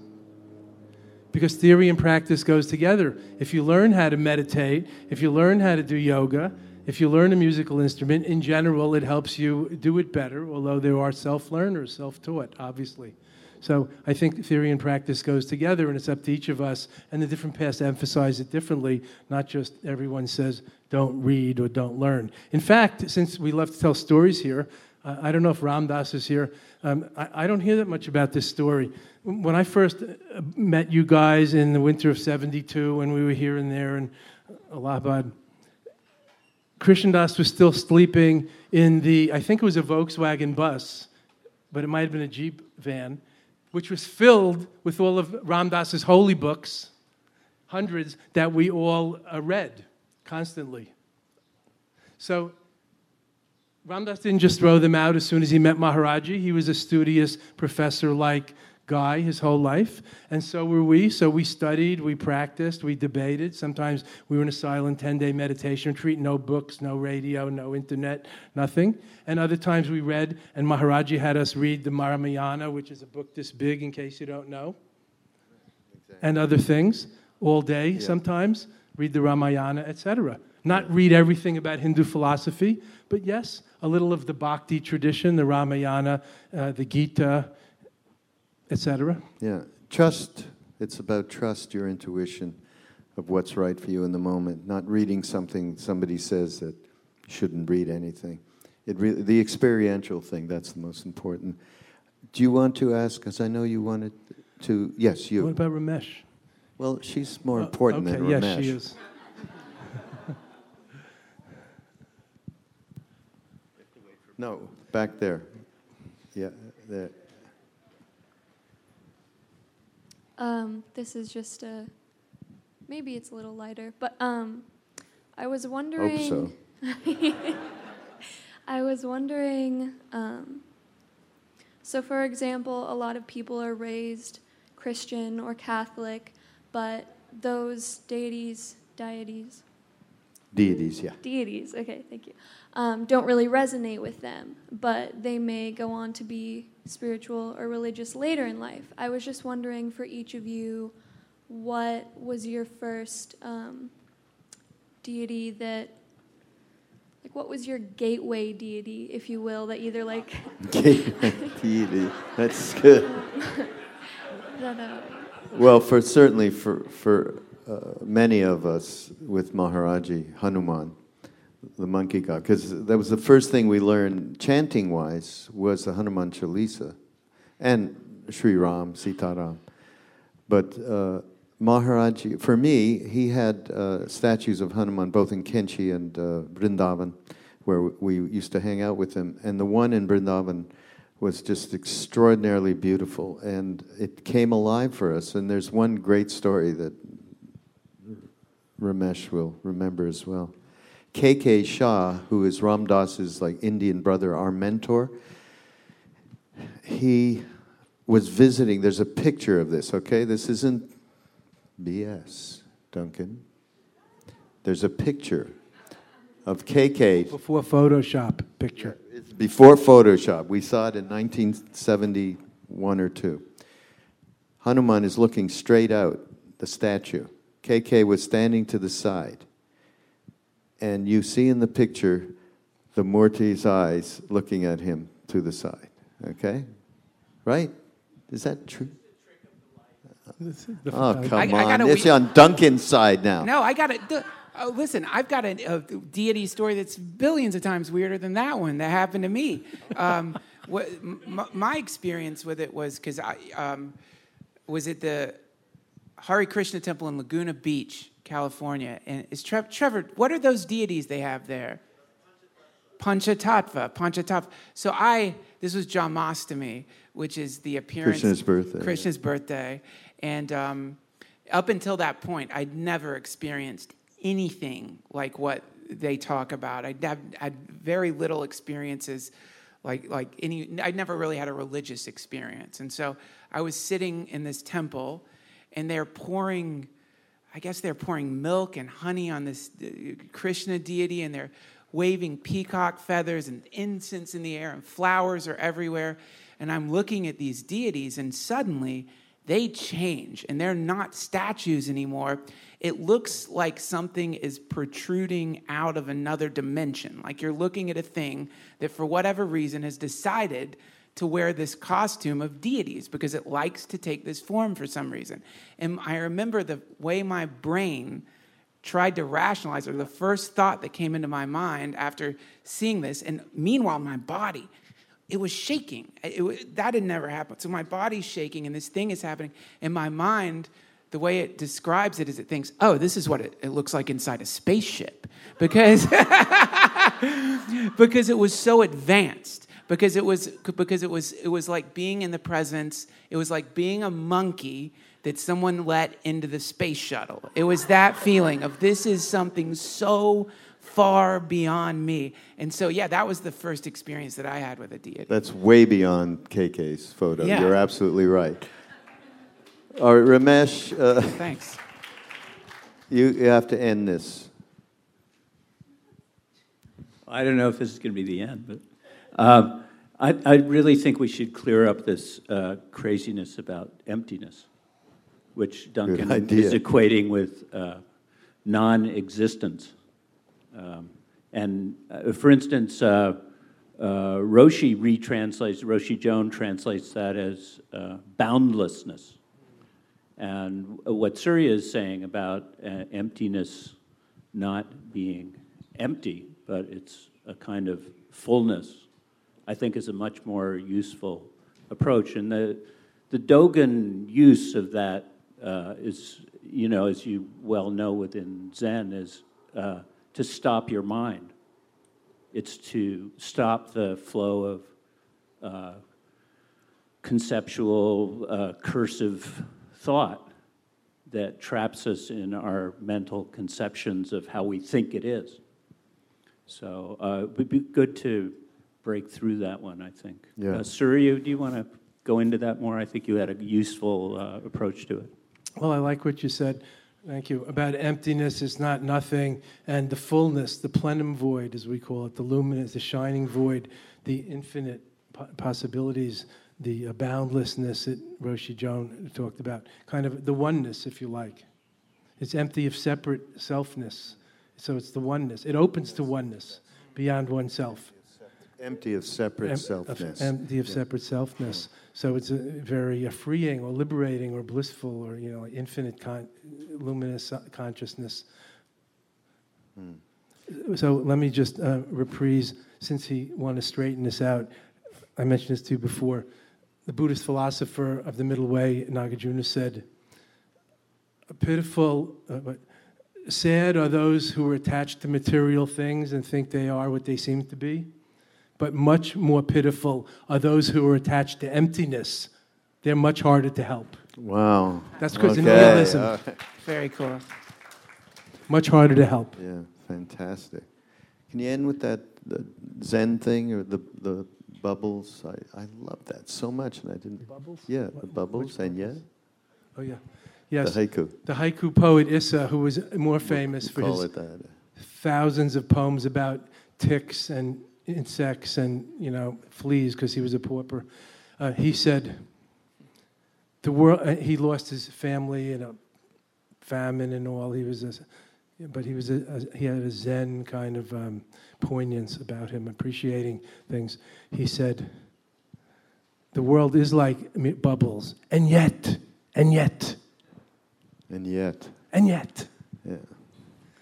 because theory and practice goes together. If you learn how to meditate, if you learn how to do yoga, if you learn a musical instrument, in general, it helps you do it better, although there are self learners, self taught, obviously. So I think theory and practice goes together, and it's up to each of us, and the different paths emphasize it differently, not just everyone says, don't read or don't learn. In fact, since we love to tell stories here, uh, I don't know if Ram Dass is here. Um, I, I, don't hear that much about this story. When I first uh, met you guys in the winter of 72, when we were here and there in Allahabad, Krishna Das was still sleeping in the, I think it was a Volkswagen bus, but it might have been a Jeep van, which was filled with all of Ram Dass's holy books, hundreds that we all uh, read constantly. So Ram Dass didn't just throw them out as soon as he met Maharaji. He was a studious professor like guy his whole life, and so were we. So we studied, we practiced, we debated. Sometimes we were in a silent 10 day meditation retreat, no books, no radio, no internet, nothing. And other times we read, and Maharaji had us read the Ramayana, which is a book this big, in case you don't know, and other things all day sometimes, read the Ramayana, etc. Not read everything about Hindu philosophy, but yes, a little of the Bhakti tradition, the Ramayana, uh, the Gita, etc.
Yeah, trust. It's about trust your intuition of what's right for you in the moment, not reading something somebody says that shouldn't read anything. It really, the experiential thing, that's the most important. Do you want to ask, because I know you wanted to, yes, you.
What about Ramesh?
Well, she's more
Oh,
important
okay,
than
yes,
Ramesh.
she is. *laughs*
No, back there. Yeah, there.
Um, this is just a maybe it's a little lighter, but um, I was wondering.
so. *laughs*
I was wondering. Um, so, for example, a lot of people are raised Christian or Catholic, but those deities, deities,
Deities, yeah.
deities, okay, thank you, um, don't really resonate with them, but they may go on to be spiritual or religious later in life. I was just wondering for each of you, what was your first um, deity that, like, what was your gateway deity, if you will, that either like, *laughs*
Gateway deity. That's good. *laughs*
that, uh,
Well, for certainly for for many of us with Maharaji Hanuman, the monkey god, because that was the first thing we learned chanting wise was the Hanuman Chalisa, and Sri Ram, Sita Ram. But uh, Maharaji, for me, he had uh, statues of Hanuman both in Kainchi and uh, Vrindavan, where we used to hang out with him. And the one in Vrindavan was just extraordinarily beautiful, and it came alive for us. And there's one great story that Ramesh will remember as well. KK Shah, who is Ram Dass's like Indian brother, our mentor, he was visiting. There's a picture of this, okay? This isn't BS, Duncan. There's a picture of KK
Before Photoshop picture.
it's before Photoshop. We saw it in 1971 or 2. Hanuman is looking straight out, the statue. KK was standing to the side. And you see in the picture the Murti's eyes looking at him to the side. Okay? Right? Is that true? Oh, come
I- I
on.
gotta
it's
we-
on Duncan's side now.
No, I got it. Oh, listen, I've got a, a deity story that's billions of times weirder than that one that happened to me. Um, *laughs* what, m- my experience with it was because I um, was at the Hare Krishna Temple in Laguna Beach, California. And is Trev- Trevor, what are those deities they have there? Panchatattva, Panchatattva. So I, this was Janmashtami, which is the appearance.
Krishna's birthday.
Krishna's birthday. And um, up until that point, I'd never experienced anything like what they talk about. I'd have, had very little experiences like, like any, I'd never really had a religious experience. And so I was sitting in this temple and they're pouring, I guess they're pouring milk and honey on this uh, Krishna deity and they're waving peacock feathers and incense in the air and flowers are everywhere. And I'm looking at these deities and suddenly they change and they're not statues anymore. It looks like something is protruding out of another dimension. Like you're looking at a thing that, for whatever reason, has decided to wear this costume of deities because it likes to take this form for some reason. And I remember the way my brain tried to rationalize, or the first thought that came into my mind after seeing this, and meanwhile, my body it was shaking. It, wa- that had never happened. So my body's shaking and this thing is happening. And my mind, the way it describes it is it thinks, oh, this is what it, it looks like inside a spaceship. Because, *laughs* because it was so advanced. Because it was because it was it was like being in the presence, it was like being a monkey that someone let into the space shuttle. It was that feeling of this is something so far beyond me. And so, yeah, that was the first experience that I had with a deity.
That's way beyond KK's photo.
Yeah.
You're absolutely right. All right, Ramesh, uh,
Thanks.
you, you have to end this.
I don't know if this is going to be the end, but um, I, I really think we should clear up this uh, craziness about emptiness, which Duncan is equating with uh, non existence. Um, and uh, for instance, uh, uh, Roshi retranslates, Roshi Joan translates that as uh, boundlessness. And what Surya is saying about uh, emptiness not being empty, but it's a kind of fullness, I think is a much more useful approach. And the, the Dogen use of that uh, is, you know, as you well know within Zen, is uh, to stop your mind. It's to stop the flow of uh, conceptual, uh, cursive thought that traps us in our mental conceptions of how we think it is. So uh, it would be good to break through that one, I think.
Yeah.
Uh, Surya, do you want to go into that more? I think you had a useful uh, approach to it.
Well, I like what you said. Thank you. About emptiness is not nothing, and the fullness, the plenum void, as we call it, the luminous, the shining void, the infinite po- possibilities, the uh, boundlessness that Roshi Joan talked about, kind of the oneness, if you like. It's empty of separate selfness. So it's the oneness. It opens to oneness beyond oneself.
Empty of separate
Em-
selfness.
Of, empty of
Yeah.
separate selfness. So it's a very uh, freeing or liberating or blissful or you know infinite con- luminous uh, consciousness. So let me just uh, reprise, since he want to straighten this out. I mentioned this to you before. The Buddhist philosopher of the Middle Way, Nagarjuna, said, "Pitiful, uh, but sad are those who are attached to material things and think they are what they seem to be." But much more pitiful are those who are attached to emptiness. They're much harder to help.
Wow.
That's because of
Okay,
nihilism.
all right.
Very cool.
Much harder to help.
Yeah, fantastic. Can you end with that the Zen thing or the the bubbles? I, I love that so much, and I didn't.
bubbles?
Yeah,
What-
the bubbles, and yeah,
Oh, yeah. Yes.
the haiku.
The haiku poet Issa, who was more famous for
call
his
it that.
thousands of poems about ticks and insects and you know fleas because he was a pauper. Uh, he said, "The world." Uh, he lost his family in a famine and all. He was, a, but he was a, a, he had a Zen kind of um, poignance about him, appreciating things. He said, "The world is like bubbles, and yet, and yet,
And yet,
and yet."
yeah,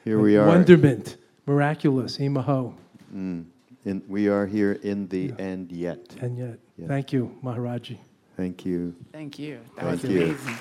here we are.
Wonderment, miraculous, imaho.
Mm. In, we are here in the end yet.
And yet,
Yeah.
thank you, Maharaji.
Thank you.
Thank you. That
Thank
was
you.
amazing.